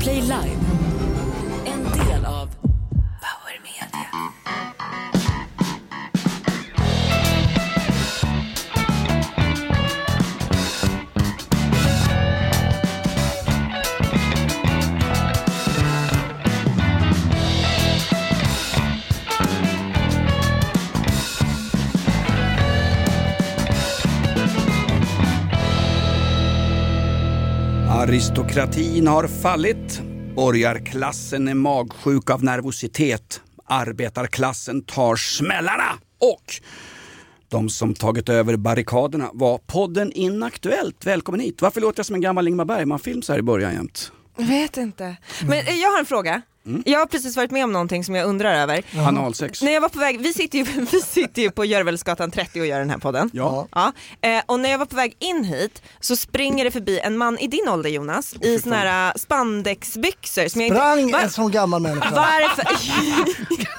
Podplay Live. Aristokratin har fallit. Borgarklassen är magsjuk av nervositet. Arbetarklassen tar smällarna. Och de som tagit över barrikaderna var podden Inaktuellt. Välkommen hit. Varför låter jag som en gammal Ingmar Bergman-film så här i början jämt? Jag vet inte. Men eh, jag har en fråga. Jag har precis varit med om någonting som jag undrar över. Analsex. När jag var på väg, vi sitter ju, vi sitter ju på Görvelsgatan 30 och gör den här podden. Ja. Ja, eh, och när jag var på väg in hit så springer det förbi en man i din ålder Jonas i såna här äh, spandexbyxor som jag Sprang inte... Va- en sån gammal människa. Varför?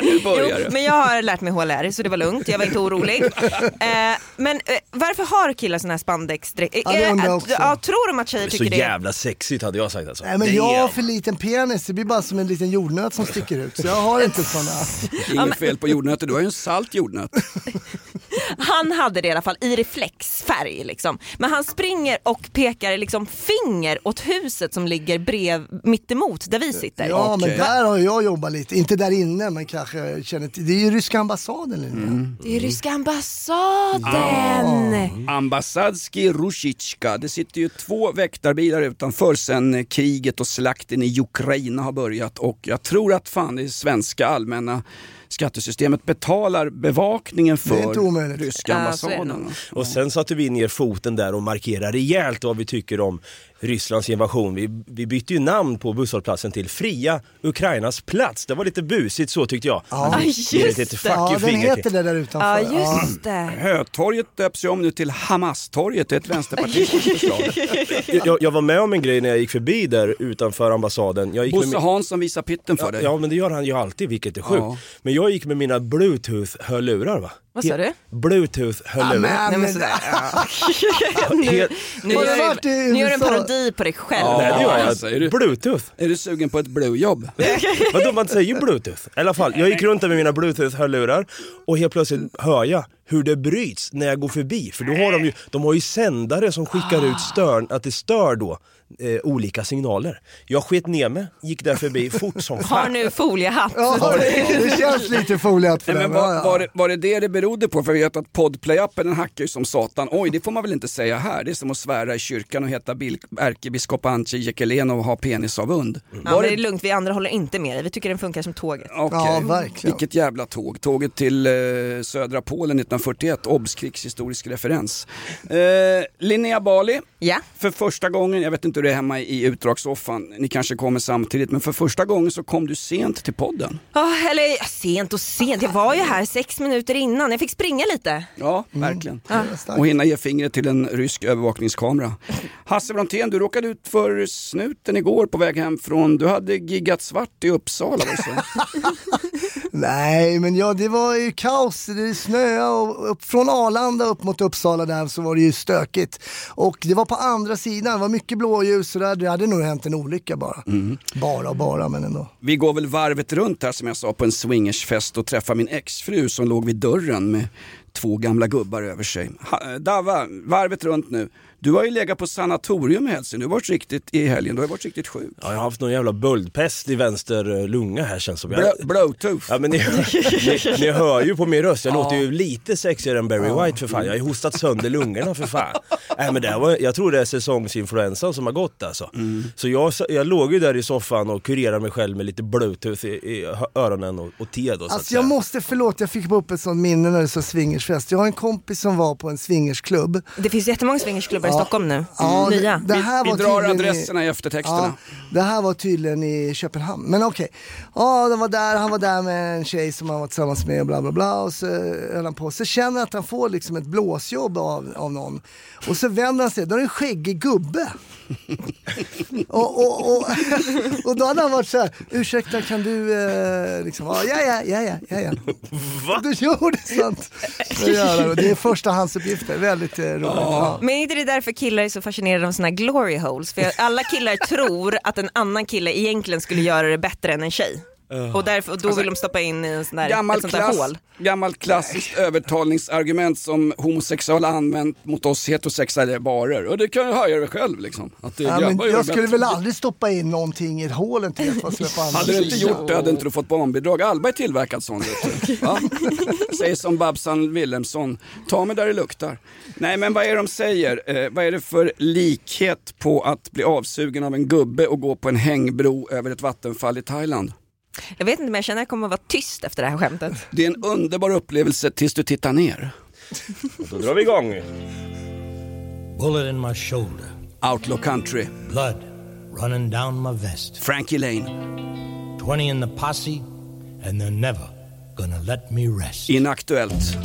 Jo, börjar det. men jag har lärt mig HLR så det var lugnt, jag var inte orolig. Eh, men eh, varför har killar såna här spandexdräkter? Ja, det undrar jag också. ja, tror de att tjejer Så tycker det? jävla sexigt hade jag sagt alltså. Nej men jag har för liten penis, det blir bara som en liten jordnöt som sticker ut. Så jag har inte såna. Inget fel på jordnötter, du har ju en salt jordnöt. Han hade det i alla fall i reflexfärg liksom. Men han springer och pekar liksom finger åt huset som ligger brev mittemot där vi sitter. Ja men där har jag jobbat lite, inte där inne men kanske känner till. Det är ju ryska ambassaden Linda. Mm. Det är ryska ambassaden. Ambassadski Rusjitjka. Det sitter ju två väktarbilar utanför sen kriget och slakten i Ukraina har börjat och jag tror att fan det svenska allmänna skattesystemet betalar bevakningen Det är inte för omöjligt. ryska ambassaden. Och sen satte vi ner foten där och markerade rejält vad vi tycker om Rysslands invasion. Vi, vi bytte ju namn på busshållplatsen till Fria Ukrainas plats. Det var lite busigt så tyckte jag. Ja. Just det Ja den heter det där Ja utanför. just det. Hötorget döps ju om nu till Hamas-torget, det är ett vänsterpartistiskt förslag. Jag, jag var med om en grej när jag gick förbi där utanför ambassaden. Jag gick med Bosse min- Hansson visar pitten för dig. Ja men det gör han ju alltid vilket är sjukt. Ja. Men jag gick med mina bluetooth-hörlurar va? Vad sa du? Bluetooth-hörlurar. Amen. Nej, men men- sådär, ja. Nu Har du gör, du, nu gör du en parodi på dig själv. Ja. Nej det gör jag. säger du. Bluetooth. Är du sugen på ett blue-jobb? Vadå man säger ju bluetooth? I alla fall, jag gick runt med mina bluetooth-hörlurar och helt plötsligt hör jag hur det bryts när jag går förbi. För då har de ju, de har ju sändare som skickar ut stör, att det stör då eh, olika signaler. Jag sket ner mig, gick där förbi fort som Har fan. nu foliehatt. Ja, det känns lite foliat för Nej, den. men var, var, det, var det det det berodde på? För vi vet att Podplay-appen den hackar ju som satan. Oj, det får man väl inte säga här. Det är som att svära i kyrkan och heta ärkebiskop Antje Jekelen och ha penisavund. Ja, Var men det det är lugnt, vi andra håller inte med dig. Vi tycker den funkar som tåget. Okej. Ja, verkligen. Vilket jävla tåg. Tåget till eh, södra Polen 1941, obs krigshistorisk referens. Eh, Linnea Bali, Ja. för första gången, jag vet inte hur det är hemma i utdragssoffan, ni kanske kommer samtidigt, men för första gången så kom du sent till podden. Ja, eller ja, sent och sent, jag var ju här sex minuter innan, jag fick springa lite. Ja, verkligen. starkt. Och hinna ge fingret till en rysk övervakningskamera. Hasse Brontén, du råkade ut för snuten igår på väg hem från, du hade giggat svart i Uppsala? Nej men ja det var ju kaos, det snöade och upp, från Arlanda upp mot Uppsala där så var det ju stökigt. Och det var på andra sidan, det var mycket blåljus och där, det hade nog hänt en olycka bara. Bara och bara men ändå. Vi går väl varvet runt här som jag sa på en swingersfest och träffade min exfru som låg vid dörren med två gamla gubbar över sig. Ha, Dava, varvet runt nu. Du har ju legat på sanatorium i Hälsingland, du har varit riktigt i helgen, du har varit riktigt sjuk. Ja, jag har haft någon jävla böldpest i vänster eh, lunga här känns som. Jag, Blowtooth. Ja men ni, ni, ni hör ju på min röst, jag låter ju lite sexigare än Barry White för fan. Jag har ju hostat sönder lungorna för fan. Nej men det var, jag tror det är säsongsinfluensan som har gått alltså. Så jag, jag låg ju där i soffan och kurerade mig själv med lite bluetooth i, i öronen och, och te då så att Alltså säga. jag måste, förlåt jag fick upp ett sånt minne när det sa swingersfest. Jag har en kompis som var på en swingersklubb. Det finns jättemånga swingersklubbar i Stockholm nu, Ja, nya. Det, det här Vi var drar tydligen i- adresserna i eftertexterna. Ja, det här var tydligen i Köpenhamn. Men okej. Ja, de var där, han var där med en tjej som han var tillsammans med och bla bla bla. Och så höll han på. Så känner han att han får liksom ett blåsjobb av, av någon. Och så vänder han sig, då är det en skäggig gubbe. och, och, och, och då hade han varit så här, ursäkta kan du eh, liksom, ja ja ja ja ja ja. ja. Va? Du gjorde. Och Det är förstahandsuppgifter, väldigt eh, roligt. Ja. Men är inte det därför därför killar är så fascinerade av såna här glory holes. För alla killar tror att en annan kille egentligen skulle göra det bättre än en tjej. Och, därför, och då vill de stoppa in i en sån där, ett Gammalt, sånt där klass, hål. gammalt klassiskt övertalningsargument som homosexuella använt mot oss heterosexuella barer. Och det kan jag höra själv liksom. Att det Ja, men gör jag skulle bättre. väl aldrig stoppa in någonting i ett hål släppa andra. Hade du inte gjort det hade inte du fått barnbidrag. Alba är tillverkad sån du. Säger som Babsan Wilhelmsson, ta mig där det luktar. Nej men vad är det de säger? Eh, vad är det för likhet på att bli avsugen av en gubbe och gå på en hängbro över ett vattenfall i Thailand? Jag vet inte men jag känner att jag kommer att vara tyst efter det här skämtet. Det är en underbar upplevelse tills du tittar ner. Då drar vi igång. Bullet in my shoulder, Outlaw Country, blood running down my vest. Frankie Lane, 20 in the posse, and they're never gonna let me rest. Inaktuellt.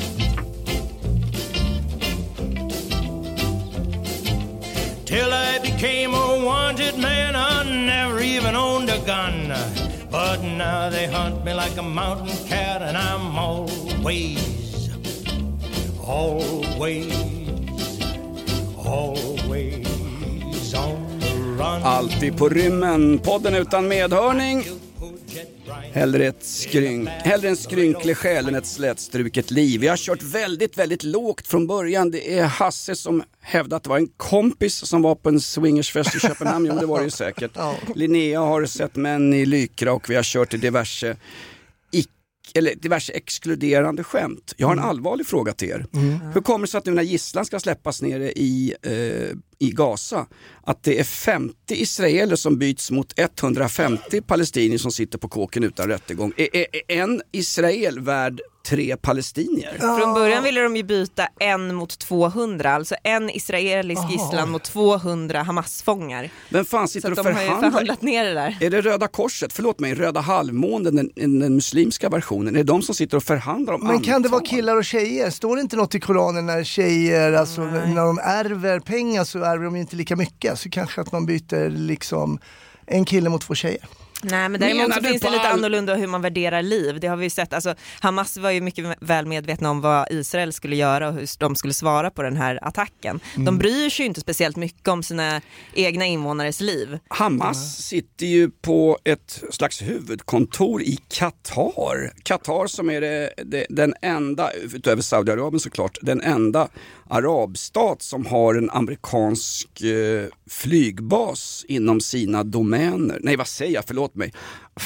Till I became a wanted man, I never even owned a gun. But now they hunt me like a mountain cat, and I'm always, always, always on the run. Alltid på rymmen, podden utan medhörning. Hellre, ett skryn... Hellre en skrynklig själ än ett slätstruket liv. Vi har kört väldigt, väldigt lågt från början. Det är Hasse som hävdar att det var en kompis som var på en swingersfest i Köpenhamn. Jo, det var det ju säkert. Linnea har sett män i Lykra och vi har kört i diverse eller diverse exkluderande skämt. Jag har en allvarlig fråga till er. Hur kommer det sig att nu när gisslan ska släppas nere i, eh, i Gaza, att det är 50 israeler som byts mot 150 palestinier som sitter på kåken utan rättegång? Är, är, är en israel värd tre palestinier? Från början ville de ju byta en mot 200, alltså en israelisk gisslan mot 200 Hamas-fångar. Vem fan Så sitter att och de har ju förhandlar? förhandlat ner det där. Är det Röda Korset, förlåt mig, Röda halvmånen, den, den, muslimska versionen, är det de som sitter och förhandlar om Men kan det vara antal? killar och tjejer? Står det inte något i Koranen när tjejer, alltså när de ärver pengar så ärver de ju inte lika mycket. Så kanske att man byter liksom en kille mot två tjejer. Nej men Menar däremot så finns det lite annorlunda hur man värderar liv. Det har vi ju sett. Alltså, Hamas var ju mycket väl medvetna om vad Israel skulle göra och hur de skulle svara på den här attacken. Mm. De bryr sig ju inte speciellt mycket om sina egna invånares liv. Hamas sitter ju på ett slags huvudkontor i Qatar. Qatar som är det, det, den enda, utöver Saudiarabien såklart, den enda arabstat som har en amerikansk eh, flygbas inom sina domäner. Nej vad säger jag, förlåt mig.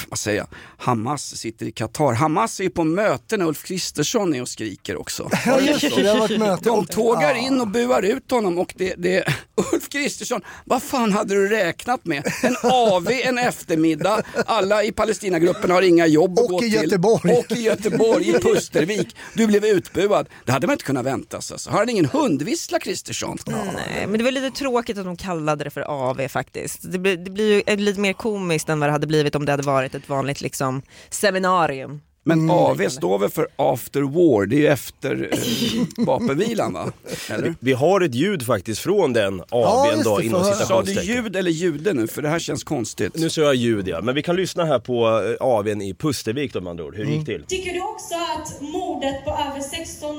Vad säger jag? Hamas sitter i Qatar. Hamas är ju på möte när Ulf Kristersson är och skriker också. Ja just det, det har varit möte. De tågar in och buar ut honom och det, det Ulf Kristersson, vad fan hade du räknat med? En AV en eftermiddag, alla i Palestinagruppen har inga jobb att Och gå i till. Göteborg. Och i Göteborg, i Pustervik. Du blev utbuad. Det hade man inte kunnat vänta sig. Alltså. Har han ingen hundvissla Kristersson? Nej, men det var lite tråkigt att de kallade det för AV faktiskt. Det blir, det blir ju lite mer komiskt än vad det hade blivit om det hade varit varit ett vanligt liksom, seminarium. Men AV står väl för after war, det är ju efter eh, vapenvilan va? Eller? Vi har ett ljud faktiskt från den Ja, AWn just då det, inom för- Sa du citationstecken. ljud eller jude nu? För det här känns konstigt. Nu sa jag ljud ja, men vi kan lyssna här på eh, AWn i Pustervik då med andra ord, hur det gick till. Tycker du också att mordet på över 16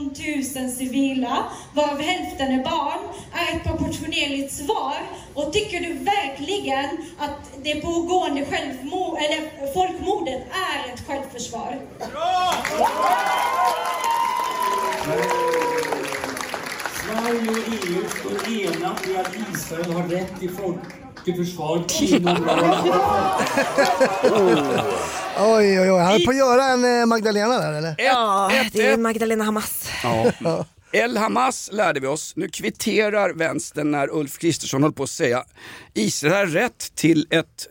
000 civila, varav hälften är barn, är ett proportionerligt svar? Och tycker du verkligen att det pågående självmord, eller folkmordet är ett självförsvar? Sverige och EU står enat i att Israel har rätt till folk till försvar inom Oj oj oj, han är på att göra en eh, Magdalena där eller? Ja, ett, det är ett. Magdalena Hamas. Ja. El Hamas lärde vi oss. Nu kvitterar vänstern när Ulf Kristersson höll på att säga Israel har rätt till ett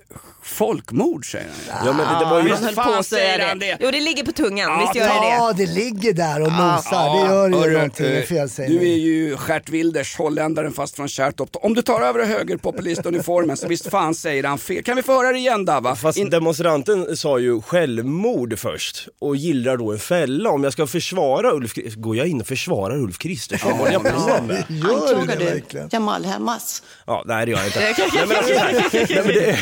folkmord säger han. Ja men det, det var ju... Han höll fan på att säger säga det. det? Jo det ligger på tungan, Ja, visst gör det det? Ja, det ligger där och nosar. det gör ju hörru, någonting eh, felsägning. Du är ju Gert Wilders, holländaren fast från Kärrtorp. Om du tar över högerpopulistuniformen så visst fan säger han fel. Kan vi få höra det igen Dava? Fast In- demonstranten sa ju självmord först och gillrar då en fälla. Om jag ska försvara Ulf går jag in och försvarar Ulf Kristersson? Håller jag på med? Gör du det Anklagar du verkligen? Jamal Hamas? Ja, nej det gör jag inte. Nej, men alltså, nej, men det,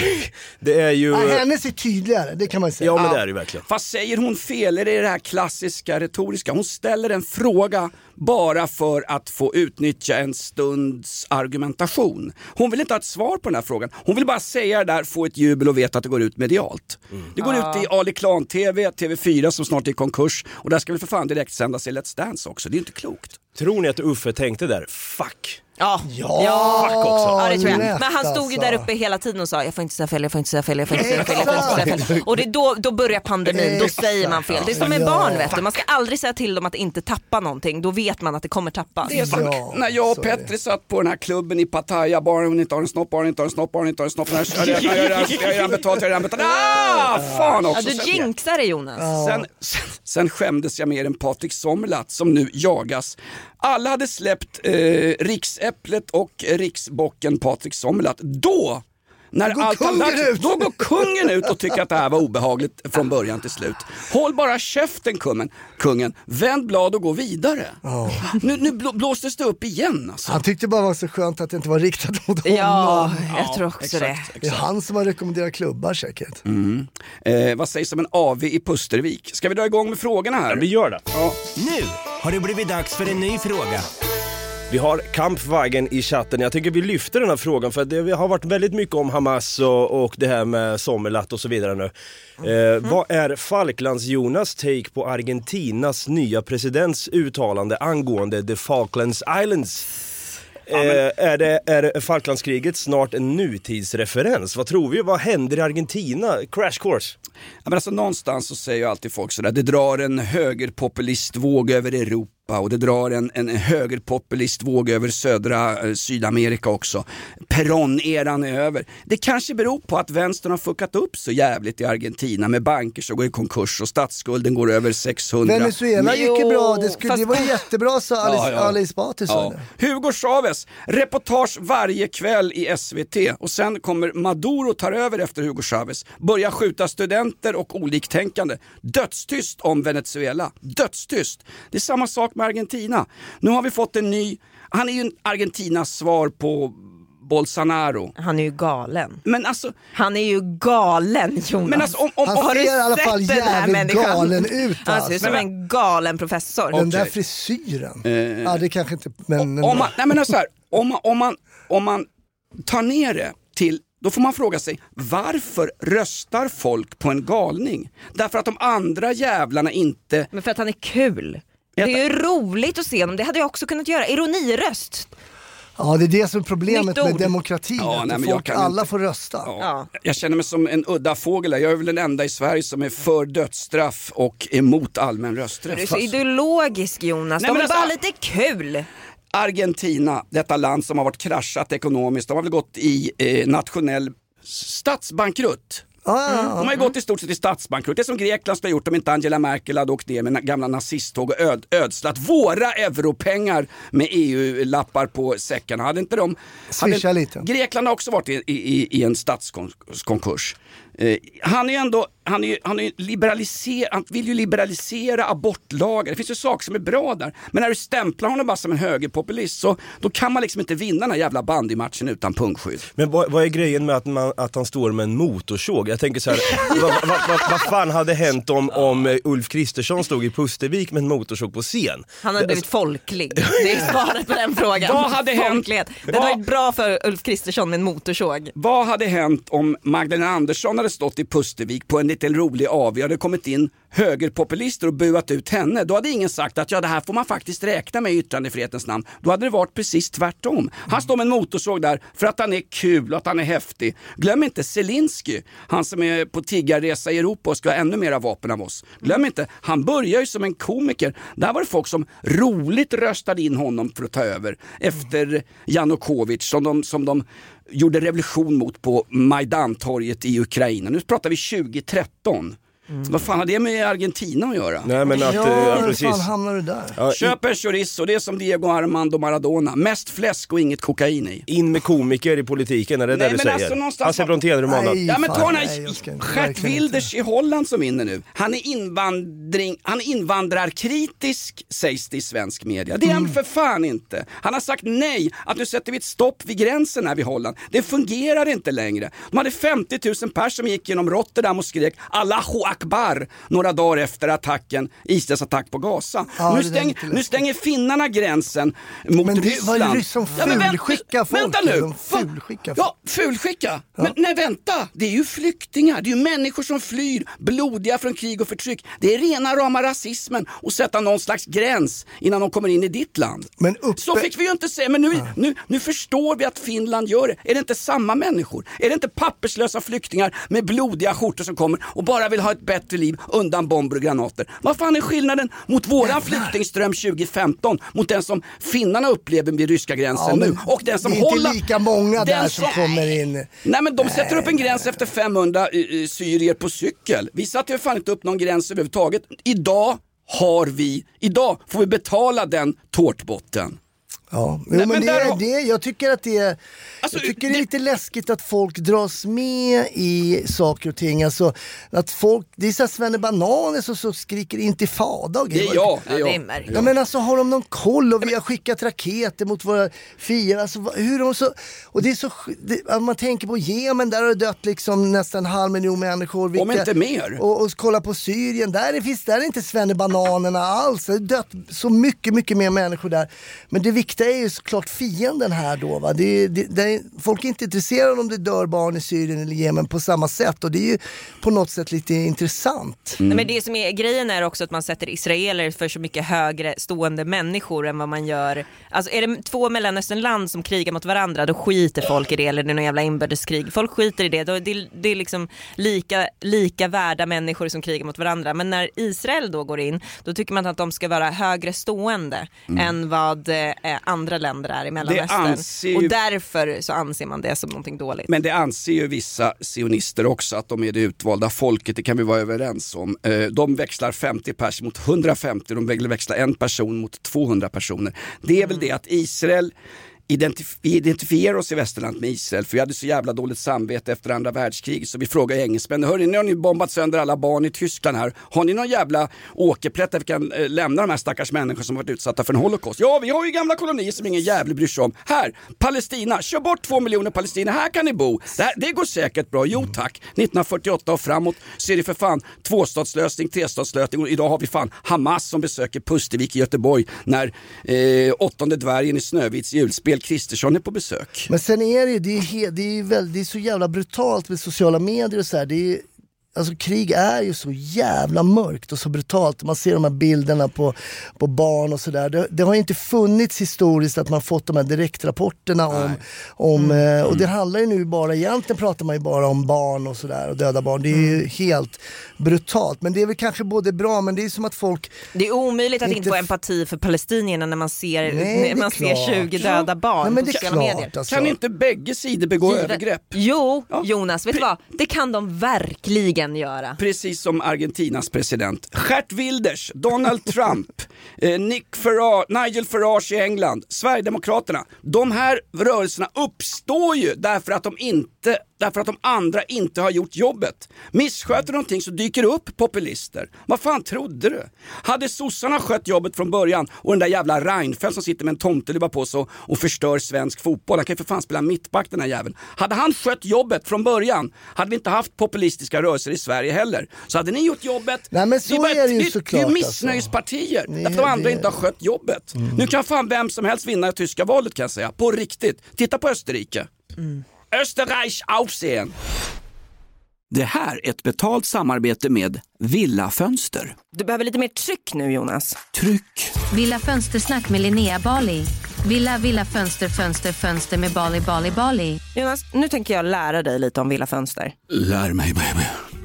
det är ju... Ja, hennes är tydligare, det kan man säga. Ja men det är det verkligen. Fast säger hon fel? Är det det här klassiska retoriska? Hon ställer en fråga bara för att få utnyttja en stunds argumentation. Hon vill inte ha ett svar på den här frågan. Hon vill bara säga det där, få ett jubel och veta att det går ut medialt. Det går ut i Ali Klan-TV, TV4 som snart är i konkurs och där ska väl för fan direkt sändas i Let's Dance också. Det är ju inte klokt. Tror ni att Uffe tänkte där, fuck? Ja. Ja, också. Ja det tror jag. Men han stod ju där alltså. uppe hela tiden och sa jag får inte säga fel, jag får inte säga fel, jag får inte säga fel, jag får inte säga fel. Och det är då, då börjar pandemin, då säger man fel. Det är som med Ja. barn vet du, man ska aldrig säga till dem att inte tappa någonting, då vet man att det kommer tappas. Det är som Ja, när jag och. Petri satt på den här klubben i Pattaya, bara hon inte har en snopp, bara hon inte har en snopp, bara hon inte har en snopp. Jag har redan- redan- jag har redan betalt, jag har redan betalt. Ah, fan Ja, också! du Sen- jinxar det Jonas. Sen, sen, sen skämdes jag mer än Patrik Sommerlath som nu jagas. Alla hade släppt eh, Riksäpplet och Riksbocken Patrik Sommerlath. Då när går allt kungen lagt sig, ut. då går kungen ut och tycker att det här var obehagligt från början till slut. Håll bara käften kungen, kungen. vänd blad och gå vidare. Nu, nu blå, blåstes det upp igen alltså. Han tyckte bara det var så skönt att det inte var riktat mot honom. Ja, jag tror också det. Det är han som har rekommenderat klubbar säkert. Eh, vad sägs om en AV i Pustervik? Ska vi dra igång med frågorna här? Ja, vi gör det. Nu har det blivit dags för en ny fråga. Vi har Kampwagen i chatten. Jag tycker vi lyfter den här frågan för det har varit väldigt mycket om Hamas och, och det här med Sommerlath och så vidare nu. Eh, vad är Falklands-Jonas take på Argentinas nya presidents uttalande angående the Falklands Islands? Eh, är, det, är Falklandskriget snart en nutidsreferens? Vad tror vi? Vad händer i Argentina? Crash course. Ja, men alltså, någonstans så säger ju alltid folk sådär, det drar en högerpopulistvåg över Europa och det drar en, en högerpopulistvåg över södra eh, Sydamerika också. Peron-eran är över. Det kanske beror på att vänstern har fuckat upp så jävligt i Argentina med banker som går i konkurs och statsskulden går över 600 Venezuela gick ju bra, det, skulle, fast- det var jättebra sa Alice, Ja, ja. Ali Esbati Ja. Hugo Chavez, reportage varje kväll i SVT och sen kommer Maduro tar över efter Hugo Chavez, börjar skjuta studenter och oliktänkande. Dödstyst om Venezuela, dödstyst. Det är samma sak med Argentina. Nu har vi fått en ny, han är ju Argentinas svar på Bolsonaro. Han är ju galen. Men alltså, Han är ju galen Jonas. men alltså om, om, Han ser i alla fall jävligt galen ut, Han ser ut alltså. som en galen professor. Den där Okej. frisyren. ja det kanske inte, men... om man, nej men så här, om, man, om, man, om man tar ner det till då får man fråga sig varför röstar folk på en galning? Därför att de andra jävlarna inte... Men för att han är kul. Det är ju roligt att se honom, det hade jag också kunnat göra. Ironiröst. Ja det är det som är problemet med demokratin, Ja, att nej, folk, alla inte. får rösta. Ja. Jag känner mig som en udda fågel. Jag är väl den enda i Sverige som är för dödsstraff och emot allmän Du är rösträtt. så ideologisk Jonas, Nej, de men vill bara ha alltså- lite kul. Argentina, detta land som har varit kraschat ekonomiskt, de har väl gått i eh, nationell statsbankrutt. Ja, De har ju gått i stort sett i statsbankrutt. Det som Grekland skulle ha gjort om inte Angela Merkel hade åkt ner med gamla nazisttåg och öd, ödslat våra europengar med EU-lappar på säckarna. Hade inte de... Swisha hade, lite. Grekland har också varit i, i, i en statskonkurs. Eh, han är ju ändå, han, är, han, är liberaliser, han vill ju liberalisera abortlagar. Det finns ju saker som är bra där. Men när du stämplar honom bara som en högerpopulist så då kan man liksom inte vinna den här jävla bandymatchen utan punktskydd. Men vad, vad är grejen med att, man, att han står med en motorsåg? Jag tänker så här, vad, vad, vad, vad fan hade hänt om, om eh, Ulf Kristersson stod i Pustervik med en motorsåg på scen? Han hade blivit folklig. Det är svaret på den frågan. Vad hade hänt? Folklighet. Det Vad- hade varit bra för Ulf Kristersson med en motorsåg. Vad hade hänt om Magdalena Andersson hade stått i Pustervik på en liten rolig AV och hade kommit in högerpopulister och buat ut henne? Då hade ingen sagt att ja, det här får man faktiskt räkna med i yttrandefrihetens namn. Då hade det varit precis tvärtom. Han står med en motorsåg där för att han är kul och att han är häftig. Glöm inte Zelensky, han som är på tiggarresa i Europa och ska ha ännu mera vapen av oss. Glöm inte, han börjar ju som en komiker. Där var det folk som roligt röstade in honom för att ta över efter Janukovic som de, som de gjorde revolution mot på Majdantorget i Ukraina. Nu pratar vi 2013. Vad fan har det med Argentina att göra? Nej men att, Ja, ja, hur precis. fan hamnar du där? Ja, Köp en chorizo, det är som Diego Armando Maradona. Mest fläsk och inget kokain i. in med komiker i politiken, är det Nej, det du men säger? alltså någonstans- Hasse Brontén romanen. Nej. Ja men ta den här Gert Wilders i Holland som vinner nu. Han är, invandring, han är invandrarkritisk sägs det i svensk media. Det är Mm. han för fan inte. Han har sagt nej, att nu sätter vi ett stopp vid gränsen här vid Holland. Det fungerar inte längre. De hade 50 000 pers som gick genom Rotterdam och skrek Allahu Akbar några dagar efter attacken, Israels attack på Gaza. Ja, nu, det är stäng, nu stänger finnarna gränsen mot Men det Ryssland. ju ryss som men vänt- fulskickar folk, Vänta nu! fulskickar folk. Ja, fulskicka. Men nej vänta, det är ju flyktingar, det är ju människor som flyr, blodiga från krig och förtryck. Det är rena rama rasismen att sätta någon slags gräns innan de kommer in i ditt land. Men uppe- Så fick vi ju inte säga, men nu, nu, nu förstår vi att Finland gör det. Är det inte samma människor? Är det inte papperslösa flyktingar med blodiga skjortor som kommer och bara vill ha ett bättre liv undan bomber och granater? Vad fan är skillnaden mot våran flyktingström 2015 mot den som finnarna upplever vid ryska gränsen Ja, nu? Och den som det är inte lika många där som kommer in. Nej men de sätter upp en gräns efter 500 eh, eh, syrier på cykel. Vi satte ju fan inte upp någon gräns överhuvudtaget. Idag har vi, idag får vi betala den tårtbotten. Ja, jo, Nej, men men det, där är har- det, jag tycker att det är, Alltså, jag tycker det är lite läskigt att folk dras med i saker och ting. Alltså, att folk, det är så här Svenne Bananer som så skriker intifada och Det är grejer. jag. Det är Ja, det är jag. Ja men alltså har de någon koll och vi har skickat raketer mot våra fiender. Alltså, hur de så, och det är så, det, om man tänker på Jemen, där har det dött liksom nästan en halv miljon människor. Om inte mer. Och, och kolla på Syrien, där är, finns, där är inte svennebananerna alls. Det har dött så mycket, mycket mer människor där. Men det viktiga är ju såklart fienden här då. Va? Det, det, det är, folk är inte intresserade om det dör barn i Syrien eller Jemen på samma sätt och det är ju på något sätt lite intressant. Nej, men det som är grejen är också att man sätter israeler för så mycket högre stående människor än vad man gör. Alltså är det två mellanösternland som krigar mot varandra då skiter folk i det eller det är någon jävla inbördeskrig. Folk skiter i det. Då, det, det är liksom lika, lika värda människor som krigar mot varandra. Men när Israel då går in då tycker man att de ska vara högre stående än vad eh, andra länder är i Mellanöstern. ju- Och därför så anser man det som någonting dåligt. Men det anser ju vissa sionister också att de är det utvalda folket, det kan vi vara överens om. Eh, De växlar 50 pers mot 150, de vill växla en person mot 200 personer. Det är väl det att Israel Identif vi identifierar oss i västerland med Israel för vi hade så jävla dåligt samvete efter andra världskriget så vi frågade engelsmännen hörni nu har ni bombat sönder alla barn i Tyskland här, har ni någon jävla åkerplätt där vi kan eh, lämna de här stackars människorna som varit utsatta för en holocaust? Ja, vi har ju gamla kolonier som ingen jävel bryr sig om. Här, Palestina, kör bort två miljoner palestinier, här kan ni bo. Det, här, det går säkert bra, jo tack. 1948 och framåt så är det för fan tvåstatslösning, trestatslösning och idag har vi fan Hamas som besöker Pustervik i Göteborg när eh, åttonde dvärgen i Snövits julspel Kristersson är på besök. Men sen är det ju, det är, det är väldigt, det är så jävla brutalt med sociala medier och så här. Det är, Alltså krig är ju så jävla mörkt och så brutalt. Man ser de här bilderna på, på barn och sådär. Det, det har ju inte funnits historiskt att man fått de här direktrapporterna om, om eh, och det handlar ju nu bara, egentligen pratar man ju bara om barn och sådär och döda barn. Det är ju helt brutalt. Men det är väl kanske både bra men det är som att folk Det är omöjligt att inte, Inte få empati för palestinierna när man ser, Nej, när man ser klart. 20 döda barn Nej, men på sociala medier. alltså. Kan inte bägge sidor begå Givet. övergrepp? Jo, Ja. Jonas, vet du vad? Det kan de verkligen göra. Precis som Argentinas president. Gert Wilders, Donald Trump, eh, Nick Farage, Nigel Farage i England, Sverigedemokraterna. De här rörelserna uppstår ju därför att de inte Därför att de andra inte har gjort jobbet. Missköter någonting så dyker det upp populister. Vad fan trodde du? Hade sossarna skött jobbet från början och den där jävla Reinfeldt som sitter med en tomteluva på sig och, förstör svensk fotboll, han kan ju för fan spela mittback den här jäveln. Hade han skött jobbet från början hade vi inte haft populistiska rörelser i Sverige heller. Så hade ni gjort jobbet, Nej, men så bara- är det ju såklart, Det är alltså. missnöjespartier, Nej, därför att de andra det- inte har skött jobbet. Nu kan fan vem som helst vinna det tyska valet kan jag säga, på riktigt. Titta på Österrike. Österreich Aufsehen. Det här är ett betalt samarbete med Villa Fönster. Du behöver lite mer tryck nu Jonas. Tryck! Villa Fönstersnack med Linnea Bali. Villa, villa, fönster, fönster, fönster med Bali, Bali, Bali. Jonas, nu tänker jag lära dig lite om Villa Fönster. Lär mig baby.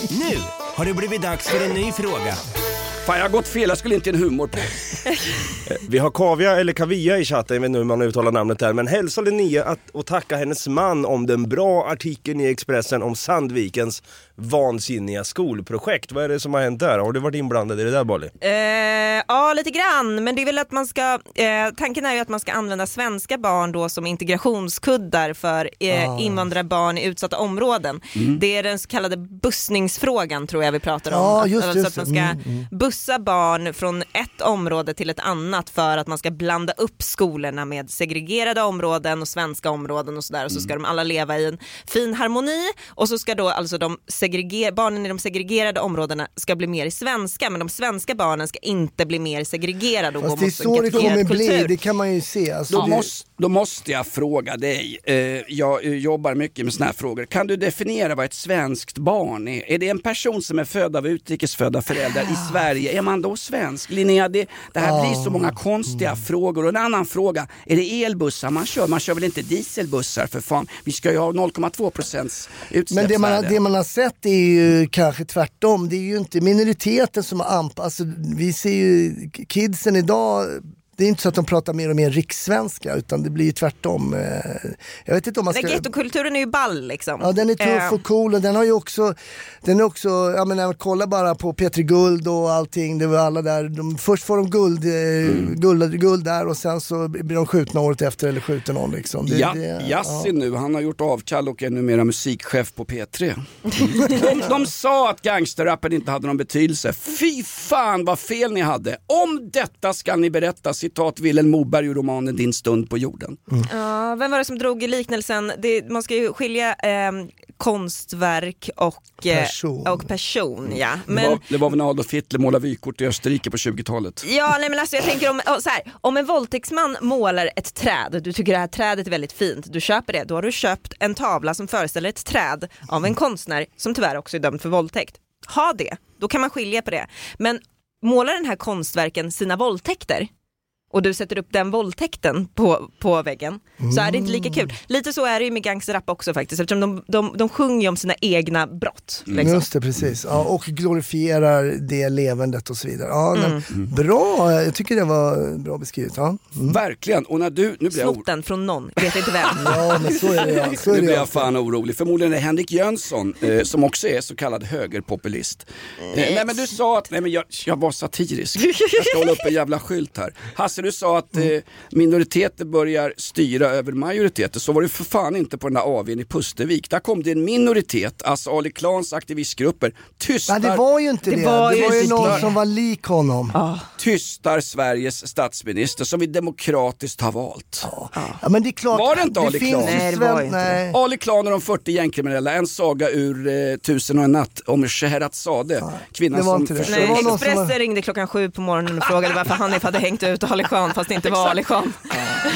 Nu har det blivit dags för en ny fråga. Fan, jag har gått fel. Jag skulle inte en humor på. Vi har Kavia, eller Kavia i chatten, jag vet inte hur man uttalar namnet där, men hälsa Linnea att, och tacka hennes man om den bra artikeln i Expressen om Sandvikens vansinniga skolprojekt. Vad är det som har hänt där? Har du varit inblandad i det där Bali? Eh, ja, lite grann. Men det är väl att man ska, eh, tanken är ju att man ska använda svenska barn då som integrationskuddar för eh, Ah. invandrarbarn i utsatta områden. Det är den så kallade bussningsfrågan tror jag vi pratar om. Ja, Att- just- alltså just att man ska Mm, mm. Bussa barn från ett område till ett annat för att man ska blanda upp skolorna med segregerade områden och svenska områden och sådär och så ska de alla leva i en fin harmoni och så ska då alltså de segreger- barnen i de segregerade områdena ska bli mer i svenska men de svenska barnen ska inte bli mer segregerade och gå Fast det är mot så det kommer bli, kultur. det kan man ju se. Alltså, Då, det, då måste jag fråga dig, eh, jag eh, jobbar mycket med såna här frågor. Kan du definiera vad ett svenskt barn är? Är det en person som är född av utrikesfödda föräldrar i Sverige? Är man då svensk? Linnea, det, det här blir så många konstiga frågor. Och en annan fråga, är det elbussar man kör? Man kör väl inte dieselbussar för fan? Vi ska ju ha 0,2 procents Men utsläppsvärde. det man, har- det man har sett är ju kanske tvärtom. Det är ju inte minoriteten som har anpassat. Alltså, vi ser ju kidsen idag, det är inte så att de pratar mer och mer rikssvenska utan det blir ju tvärtom. Eh, Jag vet inte om man Men ska... Gettokulturen är ju ball liksom. Ja den är tuff Eh, och cool och den har ju också, den är också, jag menar kolla bara på Petri Guld och allting, det var alla där, de, först får de guld, eh, guld, guld där och sen så blir de skjutna året efter eller skjuter någon liksom. Det, Ja, det, Yasin nu, han har gjort avkall och är numera musikchef på P3. De, de sa att gangsterrappen inte hade någon betydelse. Fy fan vad fel ni hade. Om detta ska ni berätta, citat Vilhelm Moberg ur romanen Din stund på jorden. Ja, vem var det som drog liknelsen? Det, man ska ju skilja eh, konstverk och eh, Person. Och person ja. Det, Men, var, det var väl när Adolf Hitler målade vykort i Österrike på 20-talet. ja, nej, men alltså, jag tänker om, så här, om en våldtäktsman målar ett träd, du tycker det här trädet är väldigt fint, du köper det, då har du köpt en tavla som föreställer ett träd av en konstnär som tyvärr också är dömd för våldtäkt. Ha det, då kan man skilja på det. Men målar den här konstverken sina våldtäkter och du sätter upp den våldtäkten på, på väggen så är det inte lika kul. Lite så är det ju med gangsterrap också faktiskt eftersom de, de, de sjunger ju om sina egna brott. Liksom. Just det, precis. Ja, och glorifierar det levandet och så vidare. Ja, Mm. men, bra, jag tycker det var bra beskrivet. Ja, mm. Verkligen, och när du, nu blir jag Snott den från någon, vet inte vem. ja men så är det ja. Så är Nu det blir ja. jag fan orolig. Förmodligen är det Henrik Jönsson eh, som också är så kallad högerpopulist. Eh, nej men du sa att, nej men jag, jag var satirisk. Jag ska hålla upp en jävla skylt här. Hasse du sa att eh, minoriteter börjar styra över majoriteter. Så var det för fan inte på den där AWn i Pustervik. Där kom det en minoritet, alltså Ali Klans aktivistgrupper, tystar, Nej det var ju inte det. Det Det var var ju ju, inte någon klart. som var lik honom. Ah. tystar Sveriges statsminister som vi demokratiskt har valt. Ja, men det är klart. Var det inte Ali Klan? ju Nej, det var inte nej. Ali Klan och de 40 gängkriminella, en saga ur eh, Tusen och en natt om Scheherazade. Kvinnan det var som inte det. Det var Nej, någon som Expressen var- ringde klockan sju på morgonen och frågade varför Hanif hade hängt ut Ali Khan fast det inte var Ali Khan.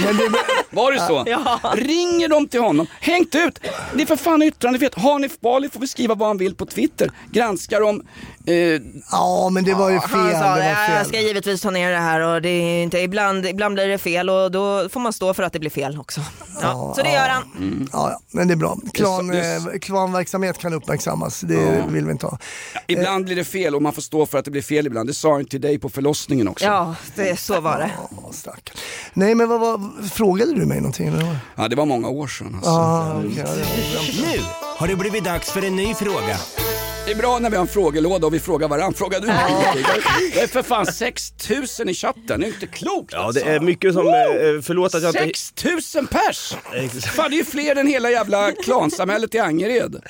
Men det, Var det så? Ja. Ringer de till honom, hängt ut. Det är för fan yttrandefrihet. Hanif Bali får väl skriva vad han vill på Twitter. Granskar om... Eh, ja, men det var ju fel. Han sa det var jag ska fel. givetvis ta ner det här och det är inte, ibland, ibland blir det fel och då får man stå för att det blir fel också. Ja, så det gör han. Ja, ja, men det är bra. Klan, är så- eh, klanverksamhet kan uppmärksammas, det vill vi inte ha. ibland blir det fel och man får stå för att det blir fel ibland. Det sa han till dig på förlossningen också. Ja, det, så var det. Ja. Nej men vad, vad, frågade du mig någonting? eller? Ja, det var många år sedan. Alltså. Ah, ja, det- Nu har det blivit dags för en ny fråga. Det är bra när vi har en frågelåda och vi frågar varandra. Frågar du mig? Det är för fan 6000 i chatten, det är inte klokt Ja, alltså. det är mycket som, eh, förlåt att jag inte... 6000 pers! Fan det är ju fler än hela jävla klansamhället i Angered.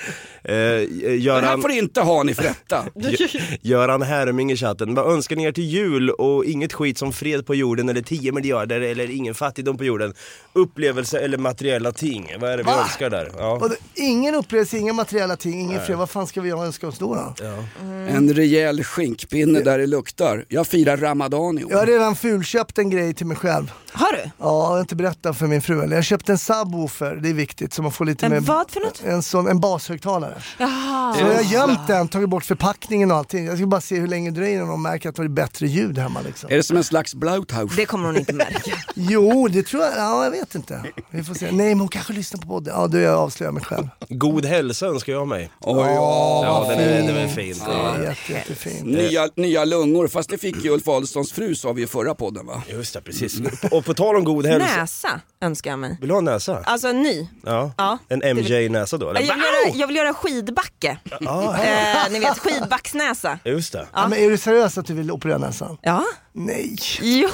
Eh, Den här Göran, får inte ha ni för rätta. Göran Härming i chatten, vad önskar ni er till jul och inget skit som fred på jorden eller 10 miljarder eller ingen fattigdom på jorden? Upplevelse eller materiella ting, vad är det vi Va? önskar där? Ja. Och det, ingen upplevelse, inga materiella ting, ingen fred. Vad fan ska vi önska oss då? då? En rejäl skinkpinne där det luktar. Jag firar ramadan i år. Jag har redan fulköpt en grej till mig själv. Har du? Ja, jag har inte berättat för min fru. Eller jag köpte en subwoofer, det är viktigt. Så man får lite En mer, vad för något? En, sån, en bashögtalare. Jaha. Så jag har gömt den, tagit bort förpackningen och allting. Jag ska bara se hur länge det dröjer innan de märker att det är bättre ljud hemma. Liksom. Är det som en slags Blauthaus? Det kommer hon inte märka. Jo, det tror jag. Ja, jag vet inte. Vi får se. Nej, men hon kanske lyssnar på podden. Ja, då jag avslöjar mig själv. God hälsa önskar jag mig. Oj, ja. Ja, den är, den är fin. Ja, jätte, jättefint. Nya, nya lungor, fast det fick ju Ulf Adelsohns fru sa vi i förra podden va? Just det, precis. Och på tal om god hälsa. Näsa önskar jag mig. Vill du ha en näsa? Alltså en ny. Ja. Ja. En MJ-näsa då? Eller? Jag vill, göra, jag vill göra skidbacke. Eh, ni vet skidbacksnäsa. Just det. Ja, men är du seriös att du vill operera näsan? Ja. Nej. Jo.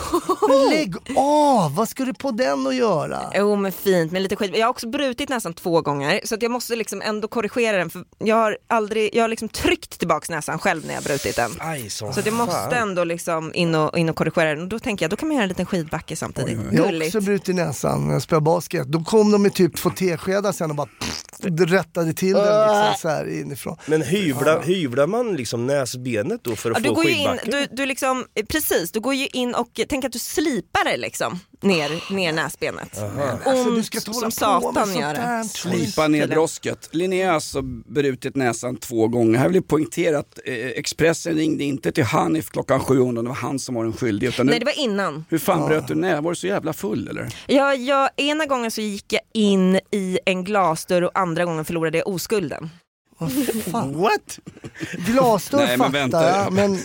Men lägg av! Vad ska du på den att göra? Jo men fint med lite skit. Jag har också brutit näsan två gånger så att jag måste liksom ändå korrigera den för jag har aldrig, jag har liksom tryckt tillbaks näsan själv när jag har brutit den. Aj, Så att jag måste ändå liksom in och, in och korrigera den och då tänker jag då kan man göra en liten skidbacke samtidigt. Jag har också brutit näsan när jag spelade basket. Då kom de med typ två teskedar sen och bara pff, rättade till den liksom så här inifrån. Men hyvlar, hyvlar man liksom näsbenet då för att Ja, du få går ju in, du, du liksom, eh, precis, du går ju in och tänk att du slipar det liksom ner, ner näsbenet. Alltså, Ont du ska som satan gör det. Slipa ner brosket. Linnea har alltså brutit näsan två gånger. Här vill jag poängtera att eh, Expressen ringde inte till Hanif klockan sju om det var han som var den skyldige. Utan Nej det var innan. Hur fan bröt du näsan? Var du så jävla full eller? Ja, jag, ena gången så gick jag in i en glasdörr och andra gången förlorade jag oskulden. What? Glasdörr Nej, men fattar vänta. jag, men